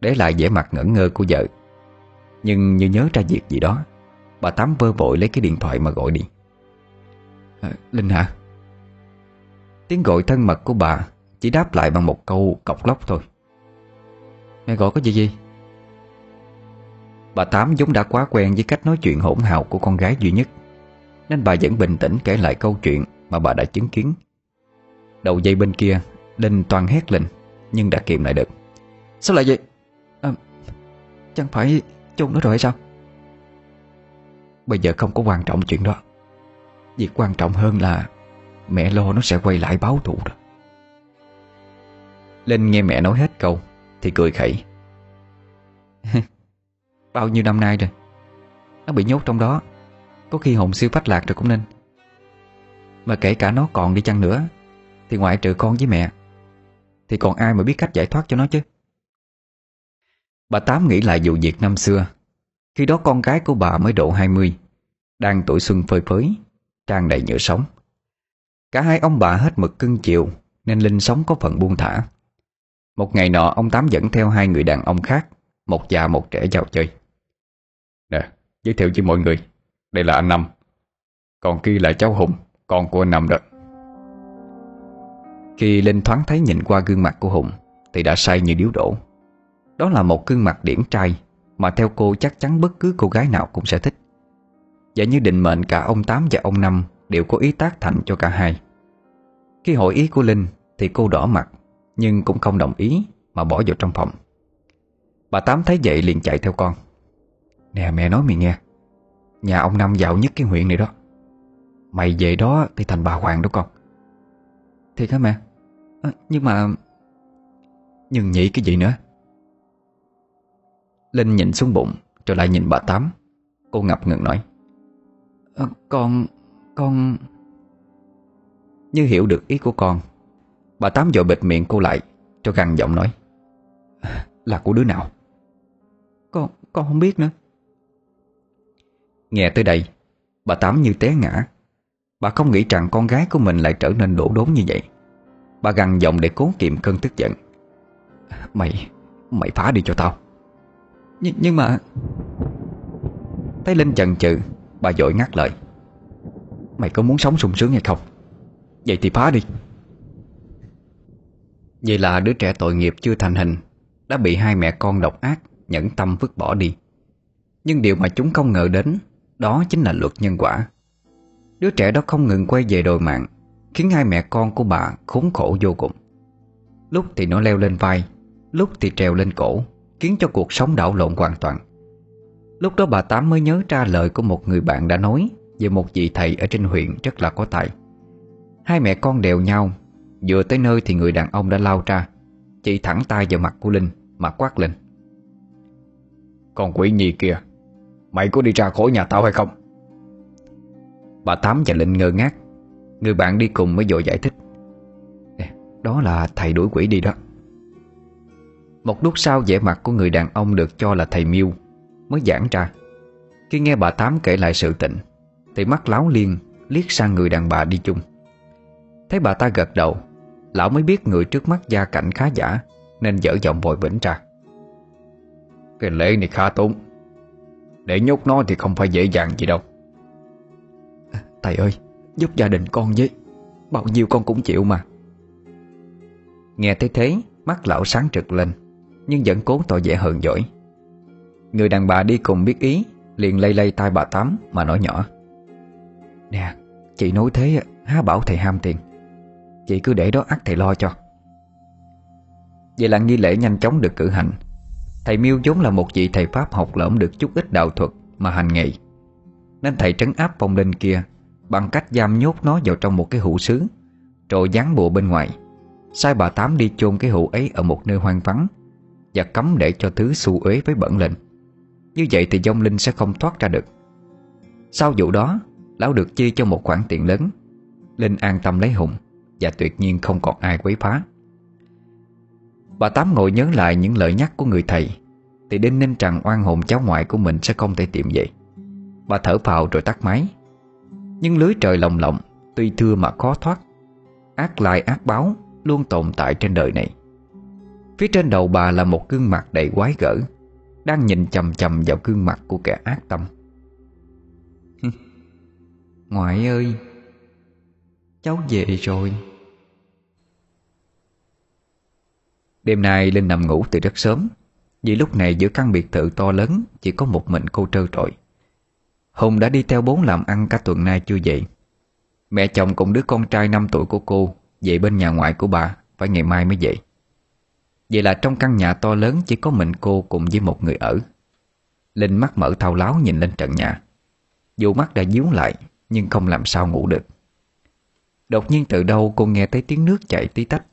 Để lại vẻ mặt ngẩn ngơ của vợ Nhưng như nhớ ra việc gì đó Bà Tám vơ vội lấy cái điện thoại mà gọi đi. À, Linh hả? Tiếng gọi thân mật của bà Chỉ đáp lại bằng một câu cọc lóc thôi. Mẹ gọi có gì gì Bà Tám giống đã quá quen với cách nói chuyện hỗn hào của con gái duy nhất Nên bà vẫn bình tĩnh kể lại câu chuyện mà bà đã chứng kiến. Đầu dây bên kia Linh toàn hét lên Nhưng đã kiềm lại được. Sao lại vậy? À, Chẳng phải chôn nó rồi hay sao? Bây giờ không có quan trọng chuyện đó. Việc quan trọng hơn là Mẹ lo nó sẽ quay lại báo thù đó. Linh nghe mẹ nói hết câu Thì cười khẩy. Bao nhiêu năm nay rồi? Nó bị nhốt trong đó. Có khi hồn siêu phách lạc rồi cũng nên. Mà kể cả nó còn đi chăng nữa, Thì ngoại trừ con với mẹ, Thì còn ai mà biết cách giải thoát cho nó chứ? Bà Tám nghĩ lại vụ việc năm xưa. Khi đó con gái của bà mới độ 20 Đang tuổi xuân phơi phới Trang đầy nhựa sống. Cả hai ông bà hết mực cưng chịu Nên Linh sống có phần buông thả. Một ngày nọ ông Tám dẫn theo hai người đàn ông khác Một già một trẻ vào chơi. Nè, giới thiệu với mọi người. Đây là anh Năm. Còn kia là cháu Hùng Con của anh Năm đó. Khi Linh thoáng thấy nhìn qua gương mặt của Hùng Thì đã say như điếu đổ. Đó là một gương mặt điển trai Mà theo cô chắc chắn bất cứ cô gái nào cũng sẽ thích. Và như định mệnh cả ông Tám và ông Năm Đều có ý tác thành cho cả hai. Khi hỏi ý của Linh Thì cô đỏ mặt Nhưng cũng không đồng ý Mà bỏ vào trong phòng. Bà Tám thấy vậy liền chạy theo con. Nè mẹ nói mày nghe. Nhà ông Năm giàu nhất cái huyện này đó. Mày về đó thì thành bà Hoàng đó con. Thiệt hả mẹ? À, Nhưng mà Nhưng nhị cái gì nữa? Linh nhìn xuống bụng Rồi lại nhìn bà Tám. Cô ngập ngừng nói à, Con Con Như hiểu được ý của con Bà Tám dội bịt miệng cô lại Cho gằn giọng nói Là của đứa nào? Con con không biết nữa. Nghe tới đây Bà Tám như té ngã. Bà không nghĩ rằng con gái của mình lại trở nên đổ đốn như vậy. Bà gằn giọng để cố kiệm cơn tức giận Mày Mày phá đi cho tao Nh, Nhưng mà Thấy Linh chần chừ, Bà dội ngắt lời. Mày có muốn sống sung sướng hay không? Vậy thì phá đi. Vậy là đứa trẻ tội nghiệp chưa thành hình, Đã bị hai mẹ con độc ác, Nhẫn tâm vứt bỏ đi. Nhưng điều mà chúng không ngờ đến, Đó chính là luật nhân quả. Đứa trẻ đó không ngừng quay về đồi mạng, Khiến hai mẹ con của bà khốn khổ vô cùng. Lúc thì nó leo lên vai, Lúc thì trèo lên cổ. Khiến cho cuộc sống đảo lộn hoàn toàn. Lúc đó bà Tám mới nhớ ra lời của một người bạn đã nói Về một vị thầy ở trên huyện rất là có tài. Hai mẹ con đèo nhau Vừa tới nơi thì người đàn ông đã lao ra Chỉ thẳng tay vào mặt của Linh Mà quát lên. Con quỷ nhi kia Mày có đi ra khỏi nhà tao hay không? Bà Tám và Linh ngơ ngác Người bạn đi cùng mới vội giải thích. Đó là thầy đuổi quỷ đi đó một lúc sau vẻ mặt của người đàn ông được cho là thầy Miêu Mới giãn ra. Khi nghe bà Tám kể lại sự tình, Thì mắt láo liên liếc sang người đàn bà đi chung. Thấy bà ta gật đầu, Lão mới biết người trước mắt gia cảnh khá giả, Nên dở giọng vội vĩnh ra. Cái lễ này khá tốn, Để nhốt nó thì không phải dễ dàng gì đâu. Thầy ơi, Giúp gia đình con với, Bao nhiêu con cũng chịu mà. Nghe thấy thế, Mắt lão sáng trực lên. Nhưng vẫn cố tỏ vẻ hờn giỏi Người đàn bà đi cùng biết ý, Liền lây lây tay bà Tám mà nói nhỏ. Nè, Chị nói thế há bảo thầy ham tiền. Chị cứ để đó ắt thầy lo cho. Vậy là nghi lễ nhanh chóng được cử hành. Thầy Miêu vốn là một vị thầy Pháp học lỡm được chút ít đạo thuật mà hành nghề. Nên thầy trấn áp vong linh kia Bằng cách giam nhốt nó vào trong một cái hũ sứ Rồi dán bùa bên ngoài. Sai bà Tám đi chôn cái hũ ấy ở một nơi hoang vắng. Và cấm để cho thứ xu uế với bẩn lên. Như vậy thì vong linh sẽ không thoát ra được. Sau vụ đó, Lão được chia cho một khoản tiền lớn. Linh an tâm lấy hùng Và tuyệt nhiên không còn ai quấy phá. Bà Tám ngồi nhớ lại những lời nhắc của người thầy, Thì đinh ninh rằng oan hồn cháu ngoại của mình sẽ không thể tiệm vậy Bà thở phào rồi tắt máy. Nhưng lưới trời lồng lộng, Tuy thưa mà khó thoát. Ác lại ác báo Luôn tồn tại trên đời này. Phía trên đầu bà là một gương mặt đầy quái gở, Đang nhìn chầm chầm vào gương mặt của kẻ ác tâm. Ngoại ơi, Cháu về rồi. Đêm nay Linh nằm ngủ từ rất sớm, Vì lúc này giữa căn biệt thự to lớn Chỉ có một mình cô trơ trọi. Hùng đã đi theo bốn làm ăn cả tuần nay chưa dậy Mẹ chồng cùng đứa con trai 5 tuổi của cô Về bên nhà ngoại của bà, Phải ngày mai mới dậy Vậy là trong căn nhà to lớn Chỉ có mình cô cùng với một người ở. Linh mắt mở thao láo nhìn lên trần nhà. Dù mắt đã díu lại, Nhưng không làm sao ngủ được. Đột nhiên từ đâu cô nghe thấy tiếng nước chảy tí tách.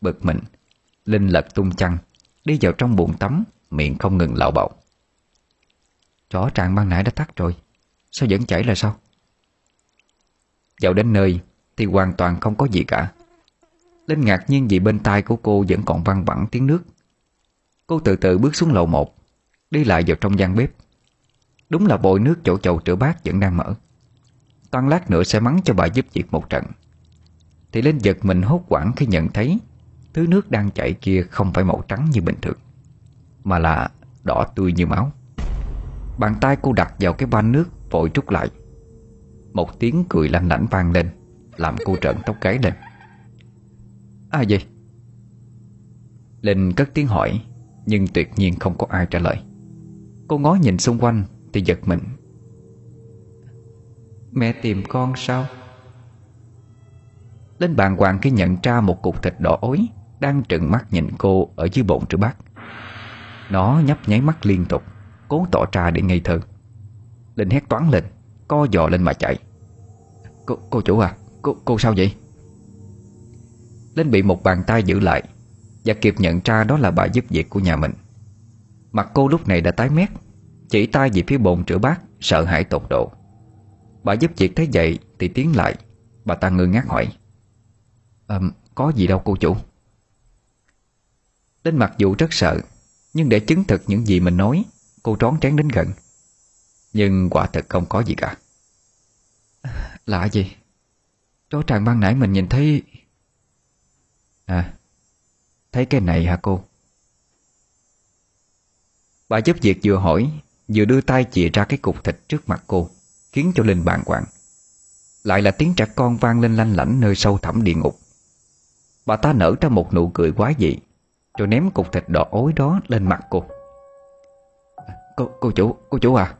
Bực mình, Linh lật tung chăn, Đi vào trong bồn tắm, Miệng không ngừng lạo bạo. Rõ ràng ban nãy đã tắt rồi, Sao vẫn chảy là sao? Vào đến nơi Thì hoàn toàn không có gì cả. Linh ngạc nhiên vì bên tai của cô Vẫn còn văng vẳng tiếng nước. Cô từ từ bước xuống lầu một, Đi lại vào trong gian bếp. Đúng là bồi nước chỗ chầu rửa bát vẫn đang mở. Toan lát nữa sẽ mắng cho bà giúp việc một trận. Thì Linh giật mình hốt quảng khi nhận thấy Thứ nước đang chảy kia không phải màu trắng như bình thường, Mà là đỏ tươi như máu. Bàn tay cô đặt vào cái van nước Vội trút lại. Một tiếng cười lanh lảnh vang lên, Làm cô trợn tóc gáy lên. Ai vậy? Linh cất tiếng hỏi Nhưng tuyệt nhiên không có ai trả lời. Cô ngó nhìn xung quanh Thì giật mình. Mẹ tìm con sao? Linh bàn hoàng khi nhận ra một cục thịt đỏ ối Đang trừng mắt nhìn cô ở dưới bồn rửa bát. Nó nhấp nháy mắt liên tục Cố tỏ ra để ngây thơ. Linh hét toán lên Co dò lên mà chạy. Cô, cô chủ à cô, cô sao vậy? Linh bị một bàn tay giữ lại Và kịp nhận ra đó là bà giúp việc của nhà mình. Mặt cô lúc này đã tái mét Chỉ tay về phía bồn rửa bát Sợ hãi tột độ. Bà giúp việc thấy vậy thì tiến lại Bà ta ngơ ngác hỏi à, Có gì đâu cô chủ. Linh mặc dù rất sợ Nhưng để chứng thực những gì mình nói Cô trón trán đến gần. Nhưng quả thật không có gì cả. Lạ gì? Rõ ràng ban nãy mình nhìn thấy À Thấy cái này hả cô? Bà giúp việc vừa hỏi Vừa đưa tay chìa ra cái cục thịt trước mặt cô Khiến cho Linh bàng hoàng. Lại là tiếng trẻ con vang lên lanh lảnh Nơi sâu thẳm địa ngục. Bà ta nở ra một nụ cười quá dị Rồi ném cục thịt đỏ ối đó lên mặt cô. À, cô, cô chủ, cô chủ à?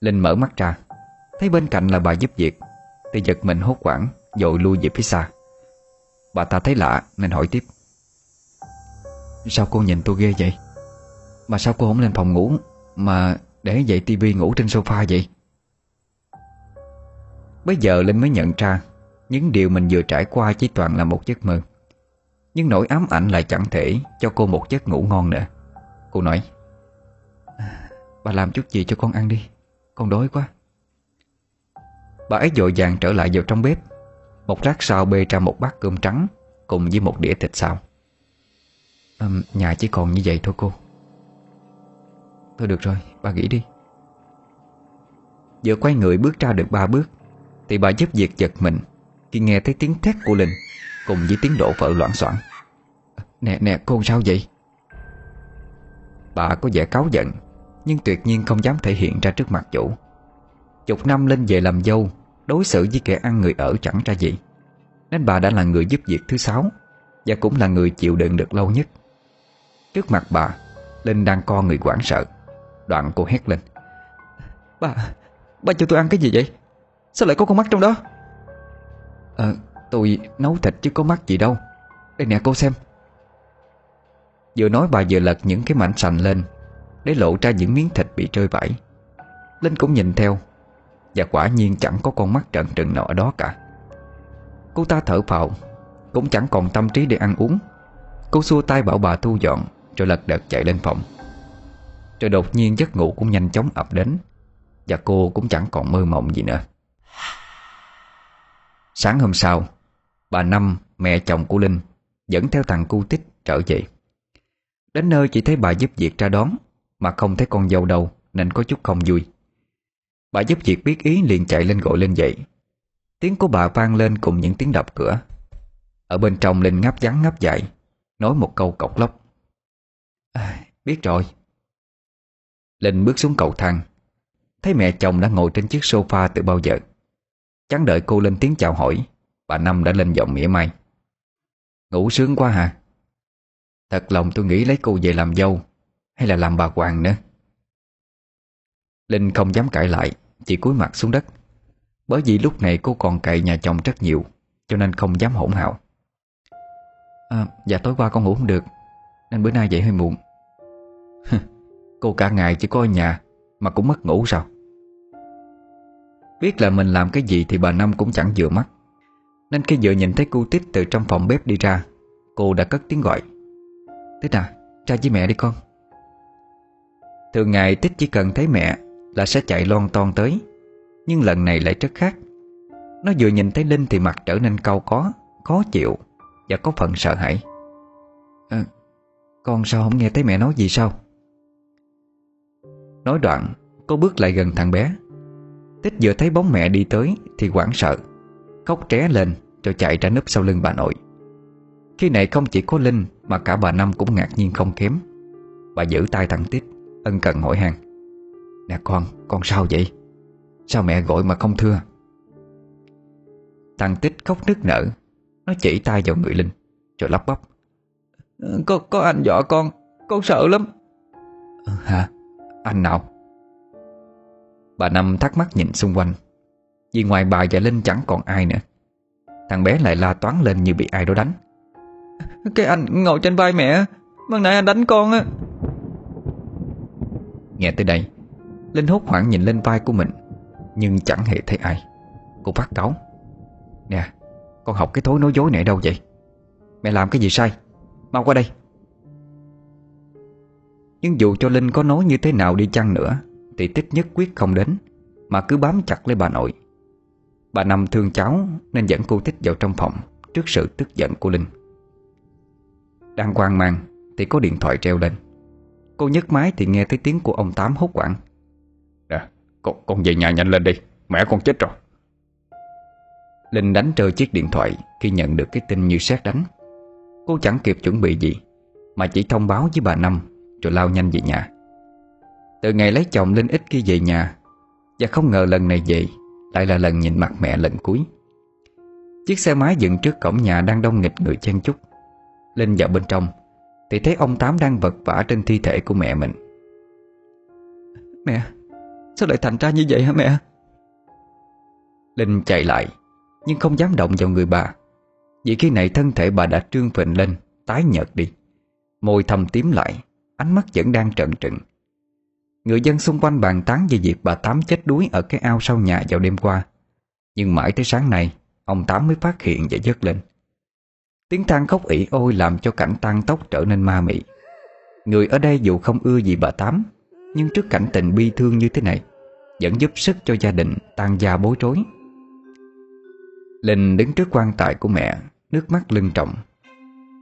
Linh mở mắt ra Thấy bên cạnh là bà giúp việc Thì giật mình hốt quảng Dội lui về phía xa. Bà ta thấy lạ, nên hỏi tiếp. Sao cô nhìn tôi ghê vậy? Mà sao cô không lên phòng ngủ, Mà để dậy tivi ngủ trên sofa vậy? Bây giờ Linh mới nhận ra, Những điều mình vừa trải qua chỉ toàn là một giấc mơ. Nhưng nỗi ám ảnh lại chẳng thể Cho cô một giấc ngủ ngon nữa. Cô nói, Bà làm chút gì cho con ăn đi, Con đói quá. Bà ấy dội vàng trở lại vào trong bếp một rác sau bê ra một bát cơm trắng Cùng với một đĩa thịt xào. À, Nhà chỉ còn như vậy thôi cô. Thôi được rồi, bà nghỉ đi. Vừa quay người bước ra được ba bước Thì bà giúp việc giật mình Khi nghe thấy tiếng thét của Linh Cùng với tiếng đổ vỡ loạn soạn Nè nè cô sao vậy? Bà có vẻ cáu giận Nhưng tuyệt nhiên không dám thể hiện ra trước mặt chủ. Chục năm linh về làm dâu Đối xử với kẻ ăn người ở chẳng ra gì. Nên bà đã là người giúp việc thứ sáu Và cũng là người chịu đựng được lâu nhất. Trước mặt bà Linh đang co người quảng sợ. Đoạn cô hét lên. Bà, bà cho tôi ăn cái gì vậy? Sao lại có con mắt trong đó? Ờ, tôi nấu thịt chứ có mắt gì đâu. Đây nè cô xem. Vừa nói bà vừa lật những cái mảnh sành lên Để lộ ra những miếng thịt bị rơi vãi Linh cũng nhìn theo và quả nhiên chẳng có con mắt trận trừng nào ở đó cả. Cô ta thở phào Cũng chẳng còn tâm trí để ăn uống. Cô xua tay bảo bà thu dọn Rồi lật đật chạy lên phòng. Rồi đột nhiên giấc ngủ cũng nhanh chóng ập đến Và cô cũng chẳng còn mơ mộng gì nữa. Sáng hôm sau Bà Năm, mẹ chồng của Linh Dẫn theo thằng cu tích trở về. Đến nơi chỉ thấy bà giúp việc ra đón Mà không thấy con dâu đâu Nên có chút không vui. Bà giúp việc biết ý liền chạy lên gọi lên dậy. Tiếng của bà vang lên cùng những tiếng đập cửa. Ở bên trong Linh ngáp vắng ngáp dài Nói một câu cọc lóc. À, Biết rồi. Linh bước xuống cầu thang. Thấy mẹ chồng đã ngồi trên chiếc sofa từ bao giờ. Chẳng đợi cô lên tiếng chào hỏi. Bà Năm đã lên giọng mỉa mai. Ngủ sướng quá hả? Thật lòng tôi nghĩ lấy cô về làm dâu Hay là làm bà hoàng nữa? Linh không dám cãi lại Chỉ cúi mặt xuống đất. Bởi vì lúc này cô còn cậy nhà chồng rất nhiều Cho nên không dám hỗn hào. À, Dạ tối qua con ngủ không được Nên bữa nay dậy hơi muộn. Cô cả ngày chỉ có ở nhà Mà cũng mất ngủ sao? Biết là mình làm cái gì Thì bà Năm cũng chẳng vừa mắt. Nên khi vừa nhìn thấy cô Tích từ trong phòng bếp đi ra Cô đã cất tiếng gọi. Tích à, ra với mẹ đi con. Thường ngày Tích chỉ cần thấy mẹ là sẽ chạy lon ton tới. Nhưng lần này lại rất khác. Nó vừa nhìn thấy Linh thì mặt trở nên cau có Khó chịu Và có phần sợ hãi. À, Con sao không nghe thấy mẹ nói gì sao? Nói đoạn Cô bước lại gần thằng bé. Tích vừa thấy bóng mẹ đi tới Thì hoảng sợ Khóc tré lên rồi chạy ra núp sau lưng bà nội. Khi này không chỉ có Linh Mà cả bà Năm cũng ngạc nhiên không kém. Bà giữ tay thằng Tích Ân cần hỏi han. Nè con, con sao vậy? Sao mẹ gọi mà không thưa? Thằng Tích khóc nức nở Nó chỉ tay vào người Linh Rồi lắp bắp. Có, có anh dọa con Con sợ lắm. Hả, anh nào? Bà Năm thắc mắc nhìn xung quanh Vì ngoài bà và Linh chẳng còn ai nữa. Thằng bé lại la toán lên như bị ai đó đánh. Cái anh ngồi trên vai mẹ Ban nãy anh đánh con á. Nghe tới đây Linh hốt hoảng nhìn lên vai của mình, Nhưng chẳng hề thấy ai. Cô phát cáu. Nè, con học cái thối nói dối này đâu vậy? Mẹ làm cái gì sai? Mau qua đây. Nhưng dù cho Linh có nói như thế nào đi chăng nữa, Thì tích nhất quyết không đến, Mà cứ bám chặt lấy bà nội. Bà Năm thương cháu Nên dẫn cô tích vào trong phòng Trước sự tức giận của Linh. Đang quan mang Thì có điện thoại treo lên. Cô nhấc máy thì nghe thấy tiếng của ông Tám hốt quảng con, con về nhà nhanh lên đi. Mẹ con chết rồi. Linh đánh rơi chiếc điện thoại Khi nhận được cái tin như xét đánh. Cô chẳng kịp chuẩn bị gì Mà chỉ thông báo với bà Năm Rồi lao nhanh về nhà. Từ ngày lấy chồng Linh ít khi về nhà Và không ngờ lần này về Lại là lần nhìn mặt mẹ lần cuối. Chiếc xe máy dựng trước cổng nhà Đang đông nghịch người chen chúc. Linh vào bên trong Thì thấy ông Tám đang vật vã trên thi thể của mẹ mình. Mẹ Sao lại thành ra như vậy hả mẹ? Linh chạy lại, Nhưng không dám động vào người bà. Vì khi này thân thể bà đã trương phình lên, Tái nhợt đi. Môi thầm tím lại, Ánh mắt vẫn đang trợn trừng. Người dân xung quanh bàn tán về việc bà Tám chết đuối Ở cái ao sau nhà vào đêm qua. Nhưng mãi tới sáng nay, Ông Tám mới phát hiện và dứt lên. Tiếng than khóc ỉ ôi làm cho cảnh tan tóc trở nên ma mị. Người ở đây dù không ưa gì bà Tám, Nhưng trước cảnh tình bi thương như thế này vẫn giúp sức cho gia đình tan gia bối rối. Linh đứng trước quan tài của mẹ, Nước mắt lưng trọng.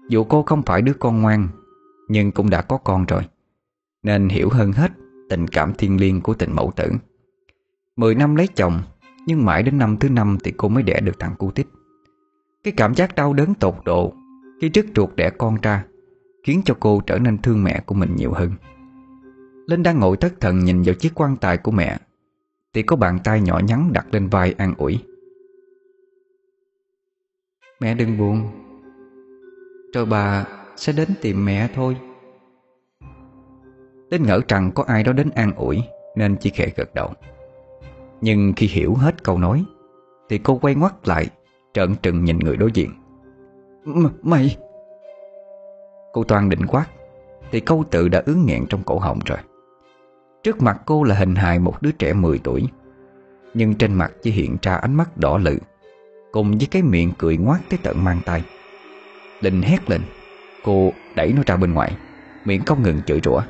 Dù cô không phải đứa con ngoan, Nhưng cũng đã có con rồi, Nên hiểu hơn hết Tình cảm thiên liêng của tình mẫu tử. Mười năm lấy chồng, Nhưng mãi đến năm thứ năm thì cô mới đẻ được thằng cu tích. Cái cảm giác đau đớn tột độ Khi trước ruột đẻ con ra Khiến cho cô trở nên thương mẹ của mình nhiều hơn. Linh đang ngồi thất thần nhìn vào chiếc quan tài của mẹ thì có bàn tay nhỏ nhắn đặt lên vai an ủi. Mẹ đừng buồn. Rồi bà sẽ đến tìm mẹ thôi. Đến ngỡ rằng có ai đó đến an ủi, Nên chỉ khẽ gật đầu. Nhưng khi hiểu hết câu nói, Thì cô quay ngoắt lại, Trợn trừng nhìn người đối diện. M, Mày! Cô Toan định quát, Thì câu tự đã ướng nghẹn trong cổ họng rồi. Trước mặt cô là hình hài một đứa trẻ 10 tuổi Nhưng trên mặt chỉ hiện ra ánh mắt đỏ lự Cùng với cái miệng cười ngoác tới tận mang tay. Linh hét lên Cô đẩy nó ra bên ngoài Miệng không ngừng chửi rủa.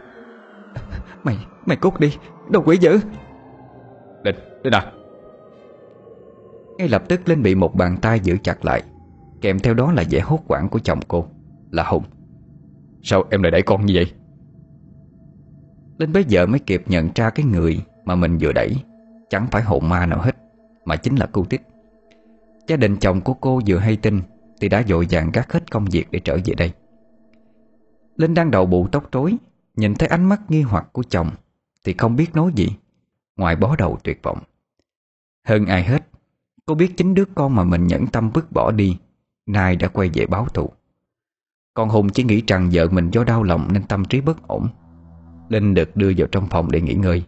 Mày, mày cút đi Đồ quỷ dữ. Linh, Linh à. Ngay lập tức Linh bị một bàn tay giữ chặt lại Kèm theo đó là vẻ hốt quảng của chồng cô Là Hùng. Sao em lại đẩy con như vậy Linh bây giờ mới kịp nhận ra cái người Mà mình vừa đẩy. Chẳng phải hồn ma nào hết, Mà chính là cô Tích Gia đình chồng của cô vừa hay tin, Thì đã dội vàng gác hết công việc để trở về đây. Linh đang đầu bụ tóc rối, Nhìn thấy ánh mắt nghi hoặc của chồng, Thì không biết nói gì, Ngoài bó đầu tuyệt vọng. Hơn ai hết, Cô biết chính đứa con mà mình nhẫn tâm vứt bỏ đi, Nay đã quay về báo thù. Còn Hùng chỉ nghĩ rằng vợ mình do đau lòng Nên tâm trí bất ổn. Linh được đưa vào trong phòng để nghỉ ngơi,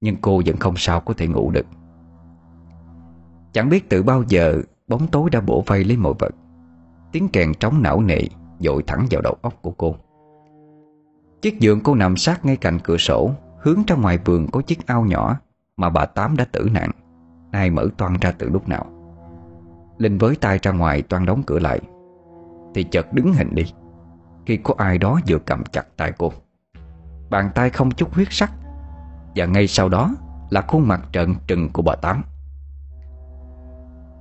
Nhưng cô vẫn không sao có thể ngủ được. Chẳng biết từ bao giờ, Bóng tối đã bổ vây lấy mọi vật. Tiếng kèn trống não nệ Dội thẳng vào đầu óc của cô. Chiếc giường cô nằm sát ngay cạnh cửa sổ, Hướng ra ngoài vườn có chiếc ao nhỏ Mà bà Tám đã tử nạn, Nay mở toan ra từ lúc nào. Linh với tay ra ngoài toan đóng cửa lại, Thì chợt đứng hình đi, Khi có ai đó vừa cầm chặt tay cô. Bàn tay không chút huyết sắc Và ngay sau đó Là khuôn mặt trợn trừng của bà Tám.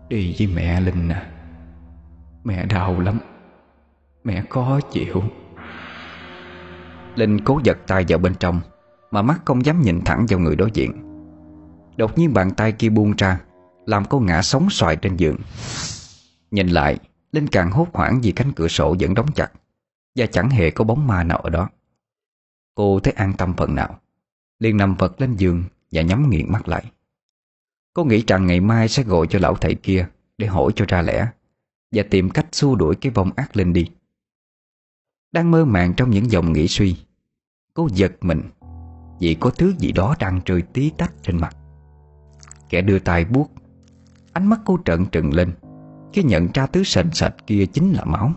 Đi với mẹ Linh à Mẹ đau lắm Mẹ khó chịu. Linh cố giật tay vào bên trong Mà mắt không dám nhìn thẳng vào người đối diện. Đột nhiên bàn tay kia buông ra Làm cô ngã sóng xoài trên giường. Nhìn lại Linh càng hốt hoảng vì cánh cửa sổ vẫn đóng chặt Và chẳng hề có bóng ma nào ở đó Cô thấy an tâm phần nào. Liền nằm vật lên giường Và nhắm nghiện mắt lại. Cô nghĩ rằng ngày mai sẽ gọi cho lão thầy kia Để hỏi cho ra lẽ Và tìm cách xua đuổi cái vong ác lên đi. Đang mơ màng trong những dòng nghĩ suy, Cô giật mình Vì có thứ gì đó đang rơi tí tách trên mặt. Kẻ đưa tay buốt, Ánh mắt cô trợn trừng lên Khi nhận ra thứ sền sạch kia chính là máu.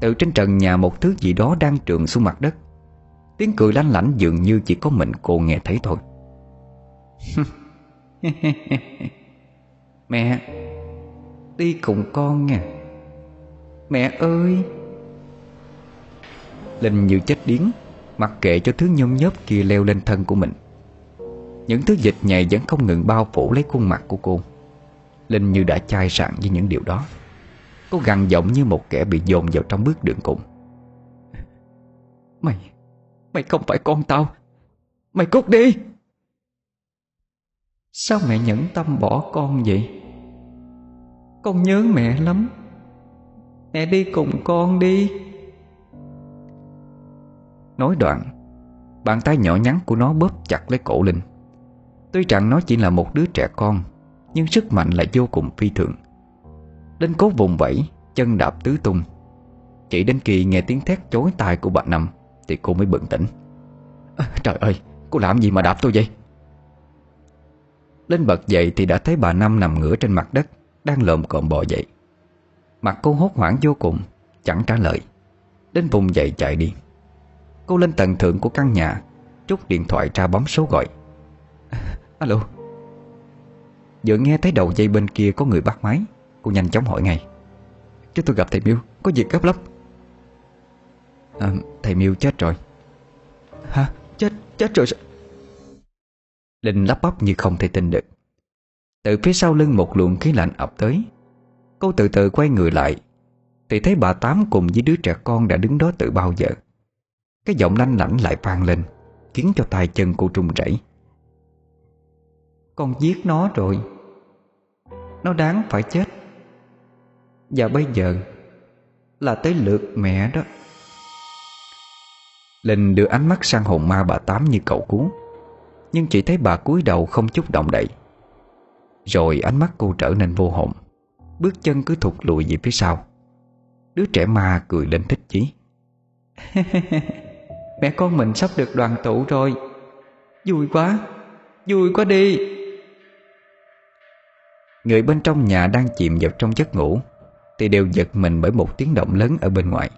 Từ trên trần nhà một thứ gì đó đang trườn xuống mặt đất. Tiếng cười lanh lảnh dường như chỉ có mình cô nghe thấy thôi. Mẹ, Đi cùng con nha. Mẹ ơi. Linh như chết điếng, Mặc kệ cho thứ nhôm nhớp kia leo lên thân của mình. Những thứ dịch nhầy vẫn không ngừng bao phủ lấy khuôn mặt của cô. Linh như đã chai sạn với những điều đó. Cô gằn giọng như một kẻ bị dồn vào trong bước đường cùng. Mày Mày không phải con tao. Mày cút đi. Sao mẹ nhẫn tâm bỏ con vậy? Con nhớ mẹ lắm. Mẹ đi cùng con đi. Nói đoạn, Bàn tay nhỏ nhắn của nó bóp chặt lấy cổ Linh. Tuy rằng nó chỉ là một đứa trẻ con, Nhưng sức mạnh lại vô cùng phi thường. Linh cố vùng vẫy, Chân đạp tứ tung. Chỉ đến khi nghe tiếng thét chối tai của bà Năm thì cô mới bừng tỉnh. À, Trời ơi Cô làm gì mà đạp tôi vậy? Linh bật dậy thì đã thấy bà Năm nằm ngửa trên mặt đất Đang lồm cộm bò dậy. Mặt cô hốt hoảng vô cùng Chẳng trả lời. Đến vùng dậy chạy đi. Cô lên tầng thượng của căn nhà Trút điện thoại ra bấm số gọi. À, alo. Vừa nghe thấy đầu dây bên kia có người bắt máy Cô nhanh chóng hỏi ngay. Chứ tôi gặp thầy Miêu Có việc gấp lắm à, Thầy Miêu chết rồi. Hả? Chết, chết rồi Linh lắp bắp như không thể tin được. Từ phía sau lưng một luồng khí lạnh ập tới. Cô từ từ quay người lại Thì thấy bà Tám cùng với đứa trẻ con đã đứng đó từ bao giờ. Cái giọng lanh lảnh lại vang lên Khiến cho tay chân cô trung rẩy. Con giết nó rồi. Nó đáng phải chết. Và bây giờ Là tới lượt mẹ đó Linh đưa ánh mắt sang hồn ma bà Tám như cậu cứu Nhưng chỉ thấy bà cúi đầu không chút động đậy. Rồi ánh mắt cô trở nên vô hồn. Bước chân cứ thụt lùi về phía sau. Đứa trẻ ma cười lên thích chí. Mẹ con mình sắp được đoàn tụ rồi. Vui quá. Vui quá đi. Người bên trong nhà đang chìm vào trong giấc ngủ, Thì đều giật mình bởi một tiếng động lớn ở bên ngoài.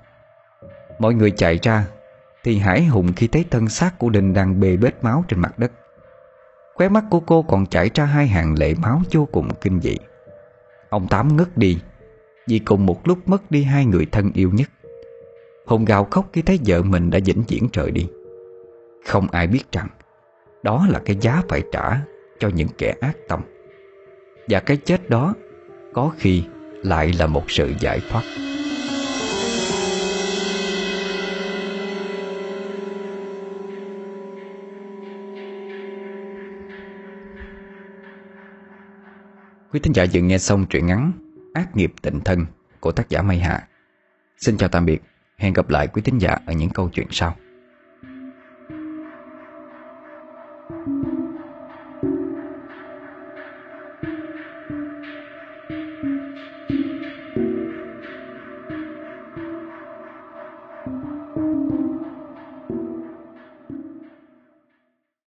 Mọi người chạy ra thì Hải Hùng khi thấy thân xác của đình đang bê bết máu trên mặt đất. Khóe mắt của cô còn chảy ra hai hàng lệ máu vô cùng kinh dị. Ông Tám ngất đi, Vì cùng một lúc mất đi hai người thân yêu nhất. Hùng gào khóc khi thấy vợ mình đã vĩnh viễn trời đi. Không ai biết rằng, Đó là cái giá phải trả cho những kẻ ác tâm. Và cái chết đó Có khi lại là một sự giải thoát. Quý thính giả vừa nghe xong truyện ngắn Ác nghiệp tịnh thân của tác giả Mây Hạ. Xin chào tạm biệt. Hẹn gặp lại quý thính giả ở những câu chuyện sau.